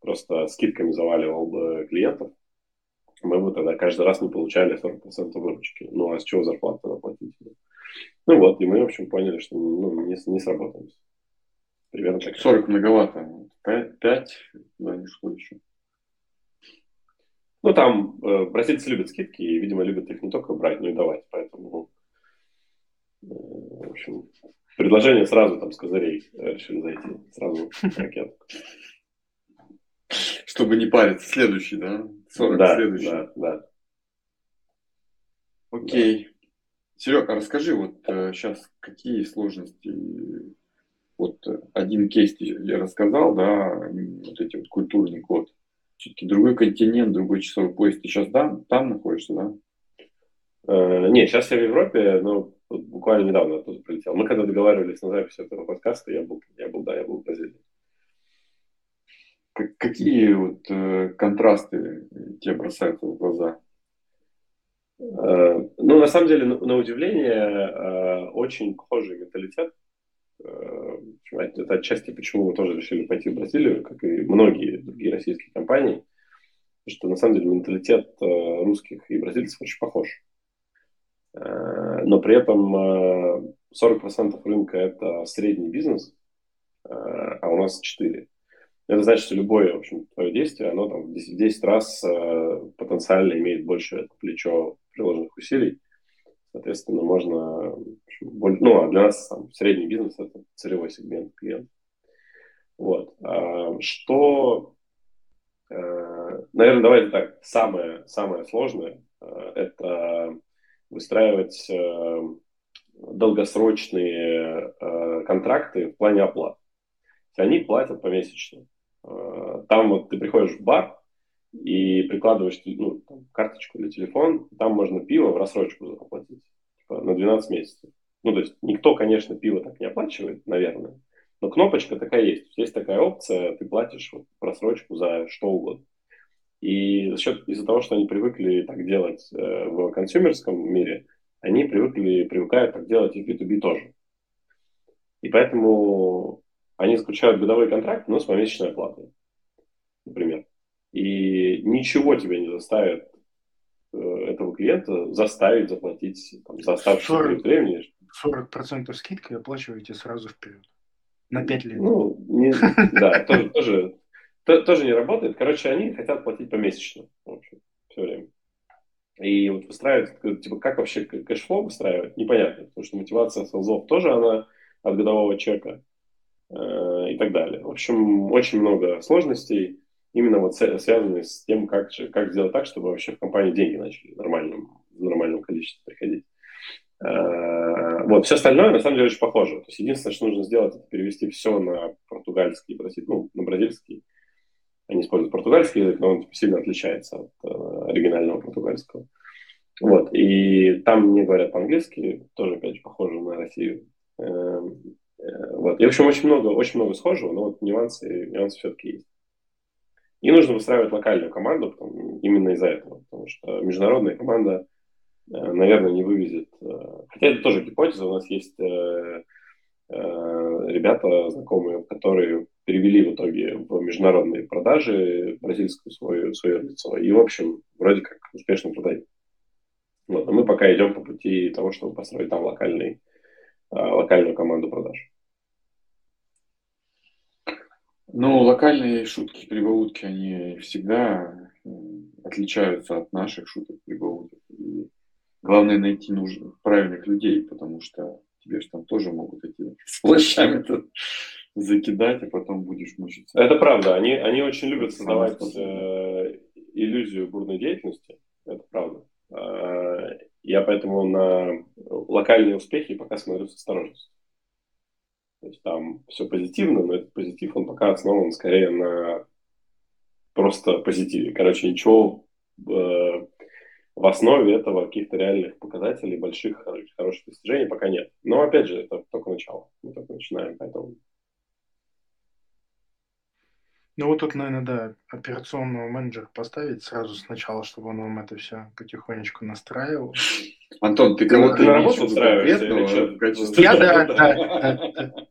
Speaker 4: просто скидками заваливал бы клиентов, мы бы тогда каждый раз не получали 40% выручки. Ну, а с чего зарплату тогда платить? Ну вот, и мы, в общем, поняли, что ну, не, не сработаем.
Speaker 5: Примерно так. 40 многовато. 5, 5, да, не что еще.
Speaker 4: Ну, там э, бразильцы любят скидки, и, видимо, любят их не только брать, но и давать. Поэтому, э, в общем, предложение сразу там с козырей э, решили зайти. Сразу ракет.
Speaker 5: Чтобы не париться. Следующий, да? 40
Speaker 4: да,
Speaker 5: следующий.
Speaker 4: Да, да.
Speaker 5: Окей. Серег, а расскажи, вот э, сейчас какие сложности? Вот э, один кейс я рассказал, да, вот эти вот культурный код. Все-таки другой континент, другой часовой пояс. Ты сейчас там, там находишься, да?
Speaker 4: Э, не, сейчас я в Европе, но буквально недавно оттуда прилетел. Мы когда договаривались на запись этого подкаста, я был, я был, да, я был в Бразилии.
Speaker 5: Как, какие вот э, контрасты тебе бросаются в глаза?
Speaker 4: Э, ну, на самом деле, на, удивление, э, очень похожий менталитет. Э, это отчасти почему мы тоже решили пойти в Бразилию, как и многие другие российские компании, что на самом деле менталитет русских и бразильцев очень похож. Но при этом 40% рынка – это средний бизнес, а у нас 4%. Это значит, что любое, в общем, твое действие, оно там в 10, 10 раз потенциально имеет больше плечо приложенных усилий. Соответственно, можно, ну, а для нас там, средний бизнес – это целевой сегмент клиента. Вот. А, что, э, наверное, давайте так, самое, самое сложное э, – это выстраивать э, долгосрочные контракты в плане оплат. Они платят помесячно. Там вот ты приходишь в бар и прикладываешь ну, там, карточку или телефон, там можно пиво в рассрочку оплатить типа, на 12 месяцев. Ну, то есть никто, конечно, пиво так не оплачивает, наверное, но кнопочка такая есть. Есть такая опция, ты платишь вот, просрочку за что угодно. И за счет из-за того, что они привыкли так делать э, в консюмерском мире, они привыкли, привыкают так делать и в B2B тоже. И поэтому они заключают годовой контракт, но с помесячной оплатой, например. И ничего тебя не заставит э, этого клиента заставить заплатить там, за оставшийся период времени.
Speaker 3: 40% скидка и оплачиваете сразу вперед. На 5 лет.
Speaker 4: Ну, не, да, тоже, тоже, тоже не работает. Короче, они хотят платить помесячно, в общем, все время. И вот выстраивать, типа, как вообще cash flow выстраивать, непонятно, потому что мотивация sales ов тоже она от годового чека. Э, и так далее. В общем, очень много сложностей, именно вот связанных с тем, как, как сделать так, чтобы вообще в компании деньги начали в нормальном, в нормальном количестве приходить. Э, вот, все остальное на самом деле очень похоже. То есть единственное, что нужно сделать, это перевести все на португальский, ну, на бразильский. Они используют португальский язык, но он сильно отличается от э, оригинального португальского. Вот, и там не говорят по-английски, тоже, опять же, похоже на Россию. Эм, Э, вот. И, в общем, очень много, очень много схожего, но вот нюансы, нюансы все-таки есть. И нужно выстраивать локальную команду потому, именно из-за этого, потому что международная команда, э, наверное, не вывезет. Э, хотя это тоже гипотеза, у нас есть ребята знакомые, которые перевели в итоге в международные продажи бразильскую свою, свое лицо. И, в общем, вроде как успешно продают. Вот. А мы пока идем по пути того, чтобы построить там локальный, локальную команду продаж.
Speaker 5: Ну, локальные шутки, прибаутки, они всегда отличаются от наших шуток, прибауток. И главное найти нужных, правильных людей, потому что тебе же там тоже могут эти флешами закидать, а потом будешь мучиться.
Speaker 4: Это правда. Они, они очень любят создавать э, иллюзию бурной деятельности. Это правда. Э, я поэтому на локальные успехи пока смотрю с осторожностью. То есть там все позитивно, но этот позитив, он пока основан скорее на просто позитиве. Короче, ничего э, в основе этого каких-то реальных показателей, больших, хороших достижений пока нет. Но, опять же, это только начало. Мы только начинаем, поэтому...
Speaker 3: Ну вот тут, наверное, да, операционного менеджера поставить сразу сначала, чтобы он вам это все потихонечку настраивал.
Speaker 5: Антон, ты кого-то на работу устраиваешься
Speaker 3: Я, да, да,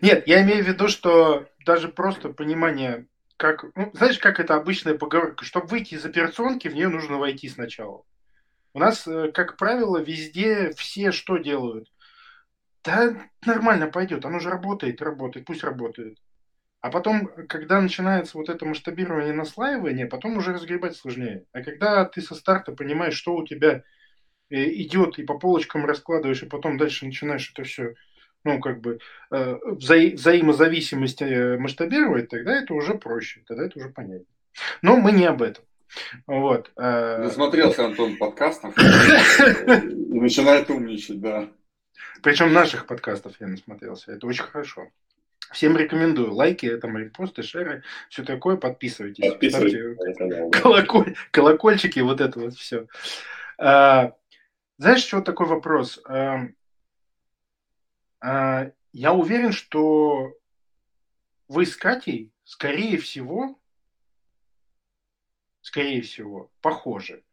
Speaker 3: Нет, я имею в виду, что даже просто понимание, как, ну, знаешь, как это обычная поговорка, чтобы выйти из операционки, в нее нужно войти сначала. У нас, э, как правило, везде все что делают? Да нормально пойдет, оно же работает, работает, пусть работает. А потом, когда начинается вот это масштабирование, наслаивание, потом уже разгребать сложнее. А когда ты со старта понимаешь, что у тебя э, идет, и по полочкам раскладываешь, и потом дальше начинаешь это все, ну, как бы, э, вза- взаимозависимость э, масштабировать, тогда это уже проще, тогда это уже понятно. Но мы не об этом. Вот.
Speaker 5: Засмотрелся Антон подкастов и начинает умничать, да.
Speaker 3: Причем наших подкастов я насмотрелся. Это очень хорошо. Всем рекомендую. Лайки, там, репосты, шеры, все такое. Подписывайтесь.
Speaker 4: Подписывайтесь.
Speaker 3: Колоколь, колокольчики, вот это вот все. А, знаешь, что такой вопрос? А, я уверен, что вы с Катей, скорее всего, скорее всего, похожи.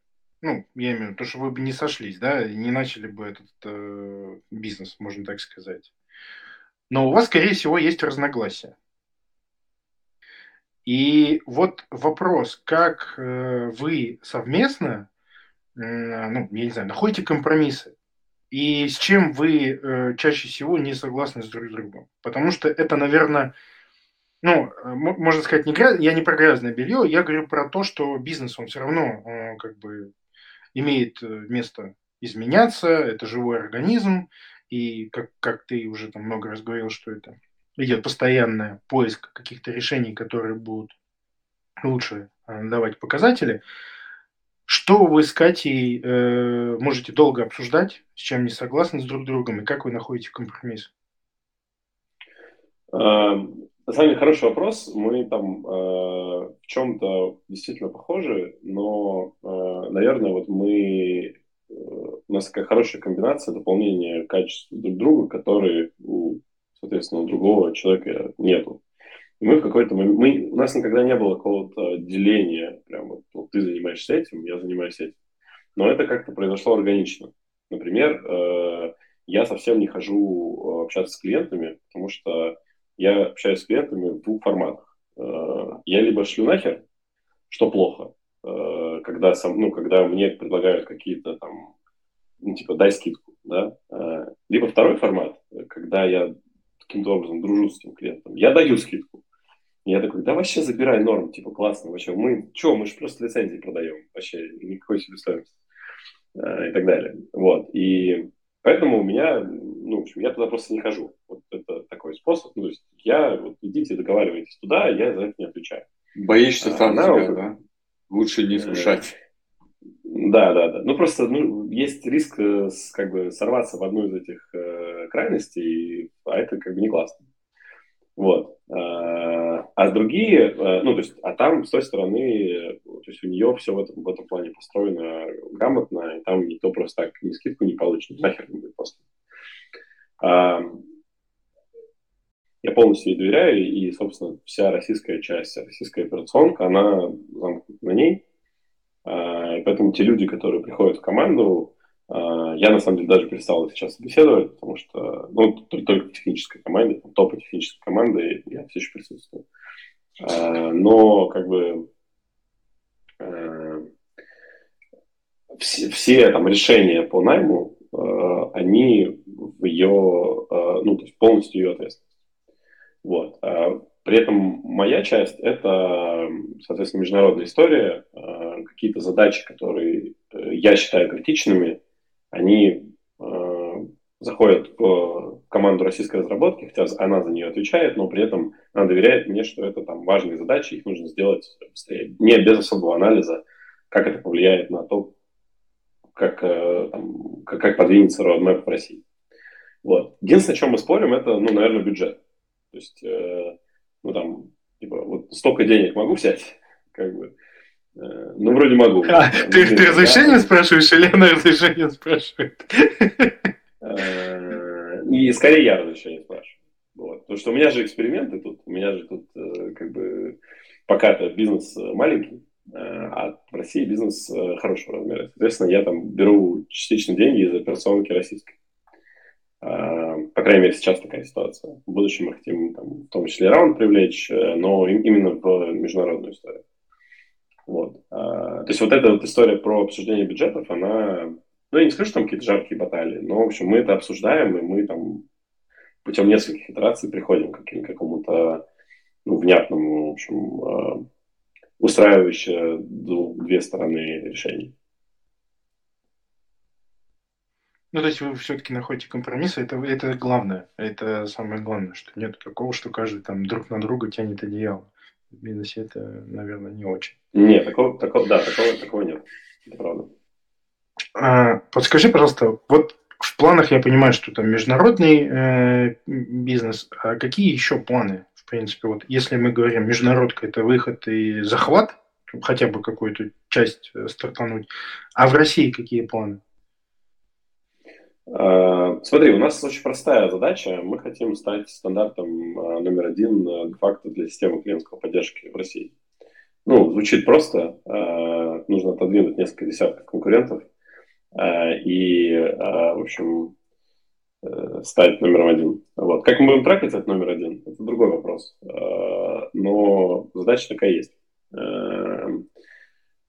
Speaker 3: Ну, я имею в виду, то, что вы бы не сошлись, да, не начали бы этот э, бизнес, можно так сказать но у вас, скорее всего, есть разногласия. И вот вопрос, как э, вы совместно, ну, я не знаю, находите компромиссы, и с чем вы э, чаще всего не согласны с друг другом. Потому что это, наверное, ну, можно сказать, не грязь, я не про грязное белье, я говорю про то, что бизнес, он все равно как бы имеет э, место изменяться, это живой организм, и как, как ты уже там много раз говорил, что это идет постоянный поиск каких-то решений, которые будут лучше э, давать показатели. Что вы с Катей э, можете долго обсуждать, с чем не согласны с друг другом, и как вы находите компромисс?
Speaker 4: А, на самом деле хороший вопрос. Мы там э, в чем-то действительно похожи, но, э, наверное, вот мы у нас такая хорошая комбинация дополнения качеств друг друга, которые, у, соответственно, у другого человека нету. И мы в какой-то момент, мы, у нас никогда не было какого-то деления, прям вот, вот ты занимаешься этим, я занимаюсь этим. Но это как-то произошло органично. Например, э, я совсем не хожу э, общаться с клиентами, потому что я общаюсь с клиентами в двух форматах. Э, я либо шлю нахер, что плохо, э, когда, сам, ну, когда мне предлагают какие-то там ну, типа, дай скидку, да. А, либо второй формат, когда я каким-то образом дружу с этим клиентом, я даю скидку. Я такой, да вообще забирай норм, типа, классно, вообще, мы, что, мы же просто лицензии продаем, вообще, никакой себе стоимости а, и так далее. Вот, и поэтому у меня, ну, в общем, я туда просто не хожу. Вот это такой способ, ну, то есть я, вот, идите, договаривайтесь туда, я за это не отвечаю.
Speaker 5: Боишься а, сам она, себя, да? Лучше не слушать.
Speaker 4: Да, да, да. Ну просто ну, есть риск э, как бы сорваться в одну из этих э, крайностей, а это как бы не классно. Вот. А, а другие, э, ну то есть, а там с той стороны, то есть у нее все в этом, в этом плане построено грамотно, и там никто просто так ни скидку не получит, нахер не будет просто. А, я полностью ей доверяю, и, собственно, вся российская часть, российская операционка, она замкнута на ней. А, и поэтому те люди, которые приходят в команду, я на самом деле даже перестал сейчас беседовать, потому что ну, только в технической команде, топы технической команды я все еще присутствую. А, но как бы все, все там решения по найму, они в ее, ну, то есть полностью ее ответственность. Вот. При этом моя часть – это, соответственно, международная история. Э, какие-то задачи, которые э, я считаю критичными, они э, заходят в команду российской разработки, хотя она за нее отвечает, но при этом она доверяет мне, что это там важные задачи, их нужно сделать быстрее. Не без особого анализа, как это повлияет на то, как, там, как, как подвинется roadmap в России. Вот. Единственное, о чем мы спорим, это, ну, наверное, бюджет. То есть ну там, типа, вот столько денег могу взять, как бы, э, ну, вроде могу.
Speaker 3: А, ты, ты разрешение да? спрашиваешь или она разрешение спрашивает?
Speaker 4: Э, и скорее я разрешение спрашиваю. Вот. Потому что у меня же эксперименты тут, у меня же тут э, как бы пока это бизнес маленький, а в России бизнес хорошего размера. Соответственно, я там беру частично деньги из операционки российской. По крайней мере, сейчас такая ситуация. В будущем мы хотим там, в том числе раунд привлечь, э, но именно в международную историю. Вот. А, то есть вот эта вот история про обсуждение бюджетов, она, ну, я не скажу, что там какие-то жаркие баталии, но, в общем, мы это обсуждаем, и мы там путем нескольких итераций приходим к какому-то ну, внятном, в общем, э, устраивающее две стороны решений.
Speaker 3: Ну, то есть вы все-таки находите компромиссы, это, это главное, это самое главное, что нет такого, что каждый там друг на друга тянет одеяло. В бизнесе это, наверное, не очень.
Speaker 4: Нет, такого, такого да, такого, такого нет, это правда.
Speaker 3: А, подскажи, пожалуйста, вот в планах я понимаю, что там международный э, бизнес, а какие еще планы, в принципе, вот если мы говорим международка, это выход и захват, хотя бы какую-то часть э, стартануть, а в России какие планы?
Speaker 4: А, смотри, у нас очень простая задача. Мы хотим стать стандартом а, номер один э, де-факто для системы клиентской поддержки в России. Ну, звучит просто. Нужно отодвинуть несколько десятков конкурентов и, в общем, э, стать номером один. Вот. Как мы будем трекать этот номер один, это другой вопрос. Но задача такая есть.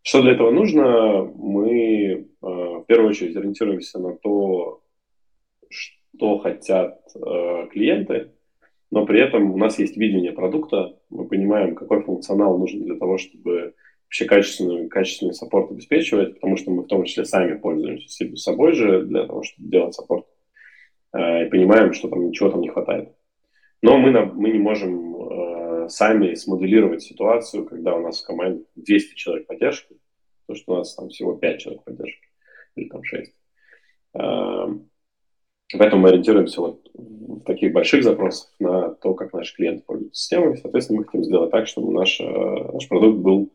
Speaker 4: Что для этого нужно? Мы в первую очередь ориентируемся на то, что хотят э, клиенты, но при этом у нас есть видение продукта, мы понимаем, какой функционал нужен для того, чтобы вообще качественный, качественный саппорт обеспечивать, потому что мы в том числе сами пользуемся собой же для того, чтобы делать саппорт, э, и понимаем, что там ничего там не хватает. Но мы, на, мы не можем э, сами смоделировать ситуацию, когда у нас в команде 200 человек поддержки, потому что у нас там всего 5 человек поддержки, или там 6. Поэтому мы ориентируемся вот в таких больших запросах на то, как наши клиенты пользуются системой. Соответственно, мы хотим сделать так, чтобы наш, э, наш продукт был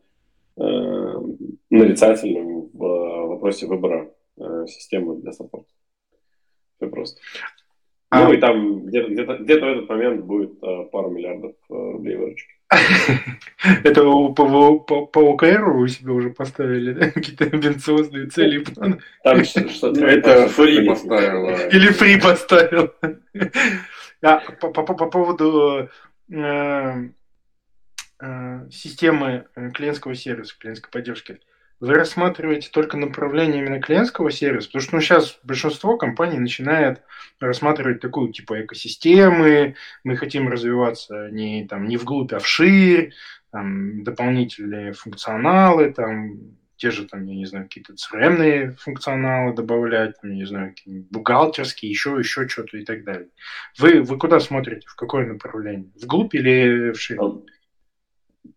Speaker 4: э, нарицательным в вопросе выбора э, системы для саппорта. Все просто. А... Ну и там где-то, где-то, где-то в этот момент будет э, пару миллиардов э, рублей выручки.
Speaker 3: Это по, по, по ОКР вы себе уже поставили, да? Какие-то амбициозные цели и планы?
Speaker 5: Там что-то... Это фри поставила.
Speaker 3: Или фри поставил. А, по, по, по поводу э, э, системы клиентского сервиса, клиентской поддержки вы рассматриваете только направление именно клиентского сервиса? Потому что ну, сейчас большинство компаний начинает рассматривать такую типа экосистемы, мы хотим развиваться не, там, не вглубь, а вширь, там, дополнительные функционалы, там, те же, там, я не знаю, какие-то crm функционалы добавлять, там, не знаю, бухгалтерские, еще, еще что-то и так далее. Вы, вы куда смотрите, в какое направление? Вглубь или вширь?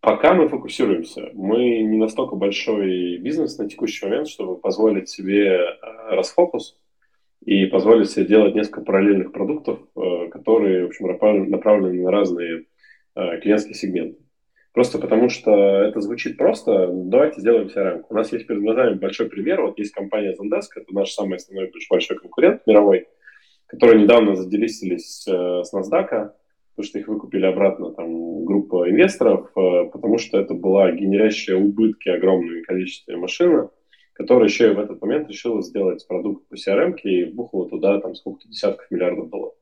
Speaker 4: Пока мы фокусируемся. Мы не настолько большой бизнес на текущий момент, чтобы позволить себе э, расфокус и позволить себе делать несколько параллельных продуктов, э, которые, в общем, направлены на разные э, клиентские сегменты. Просто потому что это звучит просто. Давайте сделаем CRM. У нас есть перед глазами большой пример. Вот есть компания Zendesk, это наш самый основной большой конкурент мировой, которые недавно заделистились с NASDAQ потому что их выкупили обратно там группа инвесторов, э, потому что это была генерящая убытки огромное количество машины, которая еще и в этот момент решила сделать продукт по CRM и вбухала туда там сколько-то десятков миллиардов долларов.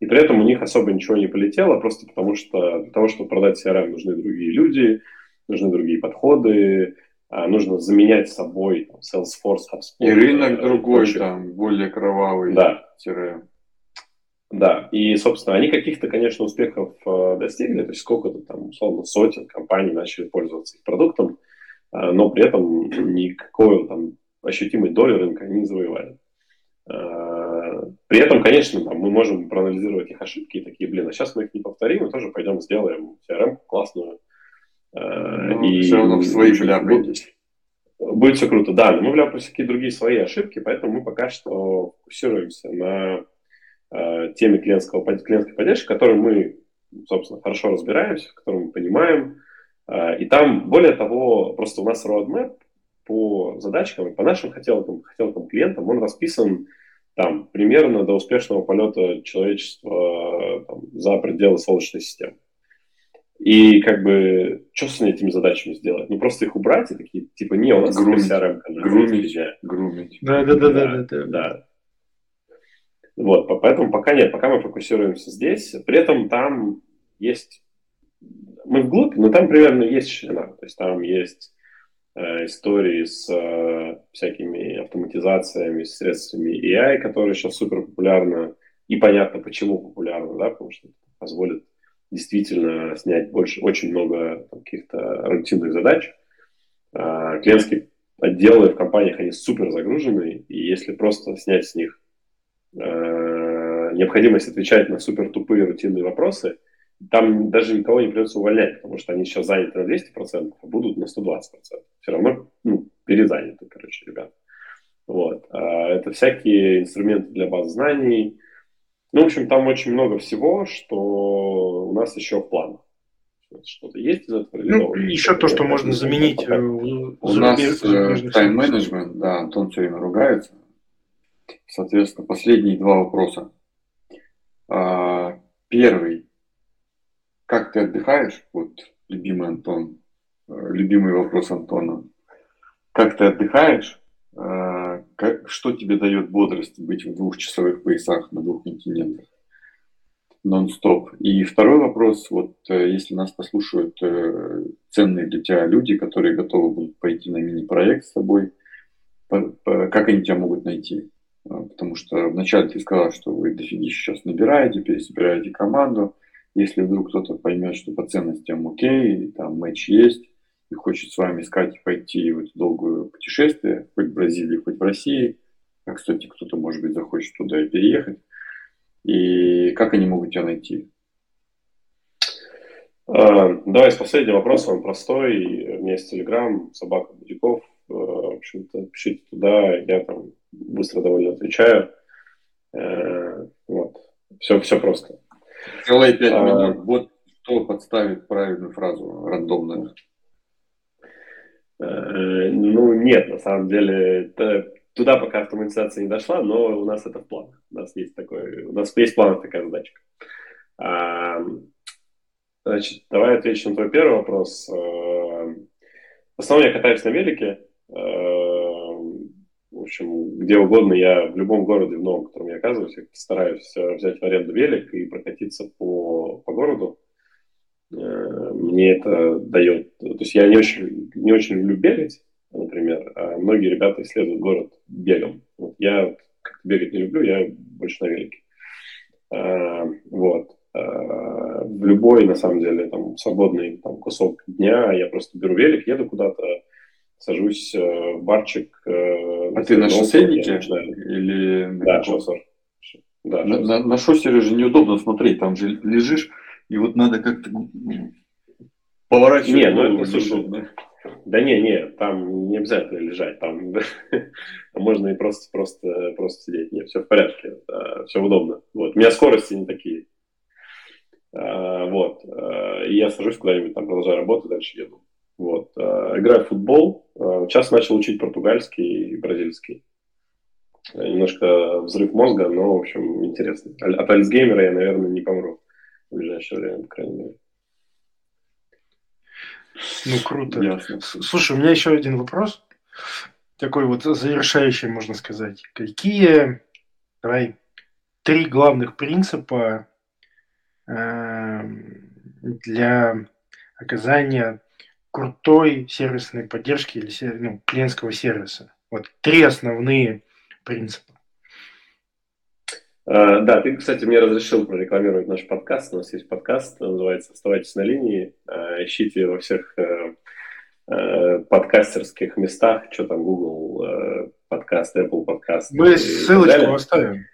Speaker 4: И при этом у них особо ничего не полетело, просто потому что для того, чтобы продать CRM, нужны другие люди, нужны другие подходы, а, нужно заменять собой там, Salesforce,
Speaker 5: HubSpot. И рынок другой, там, более кровавый
Speaker 4: да. CRM. Да, и, собственно, они каких-то, конечно, успехов э, достигли, то есть сколько-то там, условно, сотен компаний начали пользоваться их продуктом, э, но при этом никакой там ощутимой доли рынка они не завоевали. Э, при этом, конечно, там, мы можем проанализировать их ошибки и такие, блин, а сейчас мы их не повторим, мы тоже пойдем сделаем CRM классную.
Speaker 5: Ну, и все равно в свои вляпаем.
Speaker 4: Будет все круто, да, но мы вляпаем всякие другие свои ошибки, поэтому мы пока что фокусируемся на э, теме клиентского, клиентской поддержки, в которой мы, собственно, хорошо разбираемся, в которой мы понимаем. Э, и там, более того, просто у нас roadmap по задачкам и по нашим хотелкам, хотелкам клиентам, он расписан там примерно до успешного полета человечества там, за пределы Солнечной системы. И как бы, что с этими задачами сделать? Ну, просто их убрать и такие, типа, не, у нас
Speaker 5: грумить, CRM. Грумить, грумить.
Speaker 3: Да, да, да, да, да, да.
Speaker 4: да. Вот, поэтому пока нет, пока мы фокусируемся здесь. При этом там есть... Мы вглубь, но там примерно есть ширина. То есть там есть э, истории с э, всякими автоматизациями, средствами AI, которые сейчас супер популярны. И понятно, почему популярны, да, потому что позволит действительно снять больше, очень много каких-то рутинных задач. А, клиентские отделы в компаниях, они супер загружены, и если просто снять с них э, необходимость отвечать на супер тупые рутинные вопросы, там даже никого не придется увольнять, потому что они сейчас заняты на 200%, а будут на 120%. Все равно ну, перезаняты, короче, ребята. Вот. А это всякие инструменты для баз знаний. Ну, в общем, там очень много всего, что у нас еще в планах. Что-то есть из этого?
Speaker 3: Ну, еще то, что можно заменить. Пока...
Speaker 5: Э, у нас э, тайм-менеджмент, да, Антон все время ругается. Соответственно, последние два вопроса. А, первый. Как ты отдыхаешь? Вот любимый Антон, э, любимый вопрос Антона. Как ты отдыхаешь? А, как, что тебе дает бодрость быть в двухчасовых поясах на двух континентах? нон-стоп. И второй вопрос, вот э, если нас послушают э, ценные для тебя люди, которые готовы будут пойти на мини-проект с тобой, как они тебя могут найти? А, потому что вначале ты сказал, что вы дофигища сейчас набираете, пересобираете команду. Если вдруг кто-то поймет, что по ценностям окей, там матч есть, и хочет с вами искать и пойти в это долгое путешествие, хоть в Бразилии, хоть в России, а, кстати, кто-то, может быть, захочет туда и переехать, и как они могут тебя найти?
Speaker 4: А, давай с последнего вопроса, он простой. У меня есть Телеграм, собака Будяков. А, в общем-то, пишите туда, я там быстро довольно отвечаю. Э, вот. Все, все просто.
Speaker 5: Целые пять а, минут. Вот кто подставит правильную фразу, рандомную.
Speaker 4: Э, ну, нет, на самом деле, это Туда пока автоматизация не дошла, но у нас это в планах. У нас есть такой, у нас есть в планах такая задачка. А, значит, давай отвечу на твой первый вопрос. А, в основном я катаюсь на велике. Общем, где угодно я в любом городе, в новом, в котором я оказываюсь, я стараюсь взять в аренду велик и прокатиться по, по городу. Мне это дает... То есть я не очень, не очень люблю бегать, например, а многие ребята исследуют город бегом. Вот я бегать не люблю, я больше на велике. А, вот. В любой, на самом деле, там, свободный там, кусок дня я просто беру велик, еду куда-то, сажусь э, в барчик.
Speaker 5: Э, а ты на шоссейнике? Или...
Speaker 4: Да, шоссер.
Speaker 5: Да, на, на, на шоссере же неудобно смотреть, там же лежишь, и вот надо как-то
Speaker 4: поворачивать. Не, ну слушай, да не, не, там не обязательно лежать, там можно и просто, просто, просто сидеть. Нет, все в порядке, все удобно. Вот. У меня скорости не такие. А, вот. И я сажусь куда-нибудь, там продолжаю работать, дальше еду. Вот. Играю в футбол. Сейчас начал учить португальский и бразильский. Немножко взрыв мозга, но, в общем, интересно. От Альцгеймера я, наверное, не помру в ближайшее время, по крайней мере.
Speaker 3: Ну, круто. Ясно. Слушай, у меня еще один вопрос. Такой вот завершающий, можно сказать. Какие, давай, три главных принципа э, для оказания крутой сервисной поддержки или ну, клиентского сервиса? Вот три основные принципа.
Speaker 4: Uh, да, ты, кстати, мне разрешил прорекламировать наш подкаст. У нас есть подкаст, называется «Оставайтесь на линии». Uh, ищите во всех uh, подкастерских местах, что там, Google подкаст, Apple подкаст.
Speaker 3: Мы ссылочку оставим.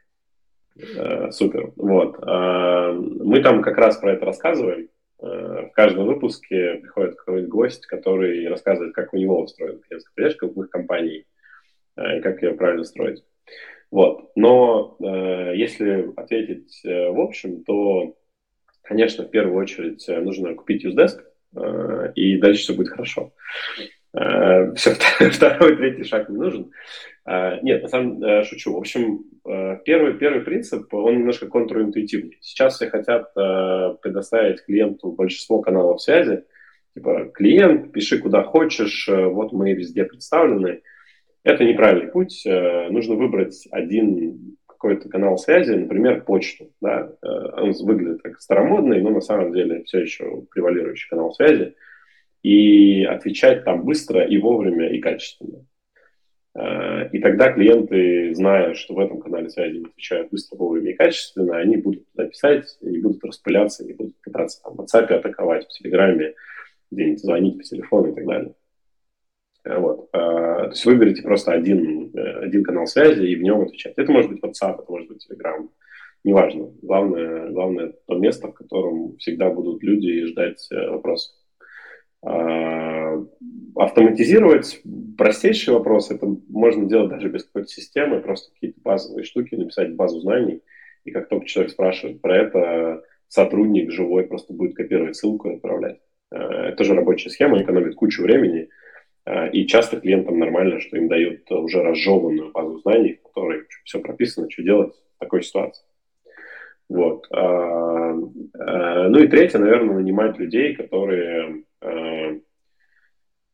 Speaker 4: Супер. Вот. Мы там как раз про это рассказываем. В каждом выпуске приходит какой-нибудь гость, который рассказывает, как у него устроена клиентская поддержка в их компании и как ее правильно строить. Вот. Но э, если ответить э, в общем, то, конечно, в первую очередь э, нужно купить UseDesk, э, и дальше все будет хорошо. Э, все, второй, третий шаг не нужен. Э, нет, на самом э, шучу. В общем, первый, первый принцип, он немножко контринтуитивный. Сейчас все хотят предоставить клиенту большинство каналов связи. Типа, клиент, пиши куда хочешь, вот мы везде представлены. Это неправильный путь. Нужно выбрать один какой-то канал связи, например, почту. Да? Он выглядит как старомодный, но на самом деле все еще превалирующий канал связи. И отвечать там быстро и вовремя и качественно. Э, и тогда клиенты, зная, что в этом канале связи отвечают быстро, вовремя и качественно, они будут туда писать, не будут распыляться, не будут пытаться там, в WhatsApp атаковать, в Телеграме, где-нибудь звонить по телефону и так далее. Э, вот. То есть выберите просто один, один канал связи и в нем отвечать. Это может быть WhatsApp, это может быть Telegram, неважно. Главное, главное то место, в котором всегда будут люди ждать вопросов. А, автоматизировать простейшие вопросы, это можно делать даже без какой-то системы, просто какие-то базовые штуки, написать базу знаний, и как только человек спрашивает про это, сотрудник живой просто будет копировать ссылку и отправлять. А, это же рабочая схема, экономит кучу времени, а, и часто клиентам нормально, что им дают уже разжеванную базу знаний, в которой все прописано, что делать в такой ситуации. Вот. Ну и третье, наверное, нанимать людей, которые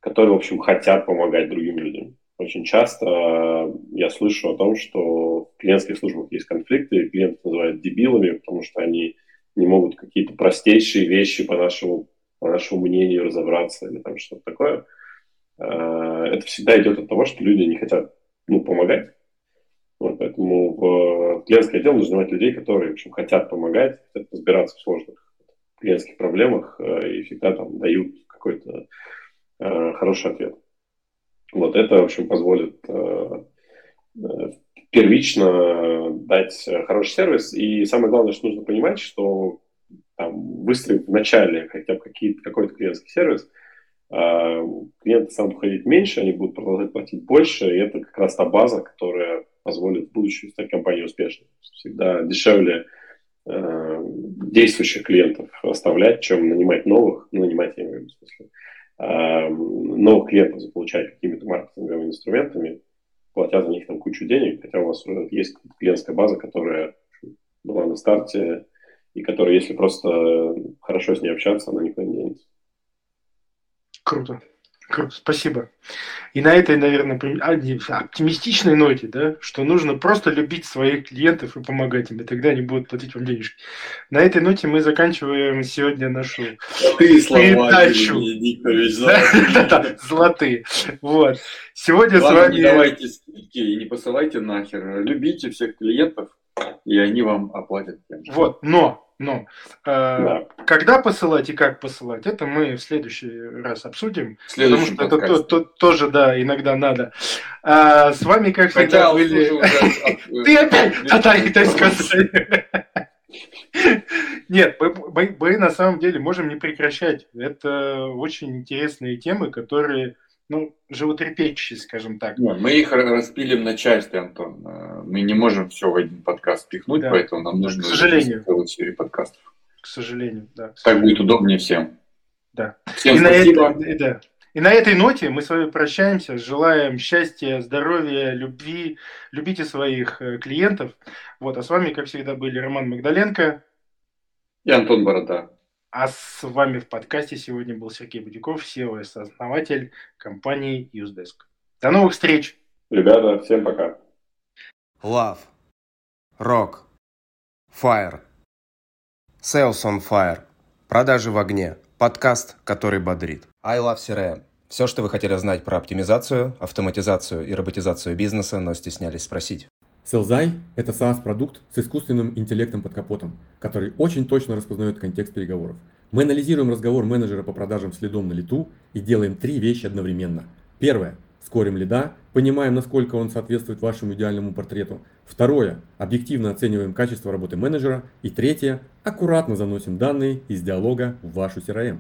Speaker 4: которые, в общем, хотят помогать другим людям. Очень часто я слышу о том, что в клиентских службах есть конфликты, и клиенты называют дебилами, потому что они не могут какие-то простейшие вещи по нашему, по нашему мнению разобраться или там что-то такое. Э, это всегда идет от того, что люди не хотят ну, помогать. Вот, поэтому в клиентский отдел нужно нанимать людей, которые в общем, хотят помогать, хотят разбираться в сложных клиентских проблемах э, и всегда там дают какой-то э, хороший ответ. Вот это, в общем, позволит э, первично дать хороший сервис. И самое главное, что нужно понимать, что там, выстроив в начале хотя бы какой-то клиентский сервис, клиенты станут уходить меньше, они будут продолжать платить больше, и это как раз та база, которая позволит в будущем стать компанией успешной. Всегда дешевле Э, действующих клиентов оставлять, чем нанимать новых, ну, нанимать, я имею в виду, смысле, э, новых клиентов заполучать какими-то маркетинговыми инструментами, платя за них там кучу денег, хотя у вас уже есть клиентская база, которая была на старте, и которая, если просто хорошо с ней общаться, она никуда не денется.
Speaker 3: Круто. Круто, спасибо. И на этой, наверное, оптимистичной ноте, да, что нужно просто любить своих клиентов и помогать им, и тогда они будут платить вам денежки. На этой ноте мы заканчиваем сегодня нашу
Speaker 5: Золотые передачу.
Speaker 3: Золотые. Вот. Сегодня с вами...
Speaker 5: не давайте скидки и не посылайте нахер. Любите всех клиентов, и они вам оплатят.
Speaker 3: Вот, но но э, да. когда посылать и как посылать, это мы в следующий раз обсудим. Потому что это то, то, тоже, да, иногда надо. А, с вами, как всегда, были... Ты опять татарик, сказать. Нет, мы, мы на самом деле можем не прекращать. Это очень интересные темы, которые ну, животрепещущие, скажем так.
Speaker 5: Мы их распилим на части, Антон. Э, мы не можем все в один подкаст пихнуть, да. поэтому нам нужно
Speaker 3: к сожалению.
Speaker 5: целую серию подкастов.
Speaker 3: К сожалению, да.
Speaker 5: Так будет удобнее всем.
Speaker 3: Да. Всем и спасибо. На это, да. И на этой ноте мы с вами прощаемся. Желаем счастья, здоровья, любви. Любите своих э, клиентов. Вот, а с вами, как всегда, были Роман Магдаленко
Speaker 5: и Антон Борода.
Speaker 3: А с вами в подкасте сегодня был Сергей Будяков, SEO и основатель компании UseDesk. До новых встреч!
Speaker 4: Ребята, всем пока!
Speaker 1: Love, Rock, Fire, Sales on Fire, продажи в огне, подкаст, который бодрит. I Love CRM. Все, что вы хотели знать про оптимизацию, автоматизацию и роботизацию бизнеса, но стеснялись спросить.
Speaker 2: Селзай – это SaaS-продукт с искусственным интеллектом под капотом, который очень точно распознает контекст переговоров. Мы анализируем разговор менеджера по продажам следом на лету и делаем три вещи одновременно. Первое – скорим лида, понимаем, насколько он соответствует вашему идеальному портрету. Второе – объективно оцениваем качество работы менеджера. И третье – аккуратно заносим данные из диалога в вашу CRM.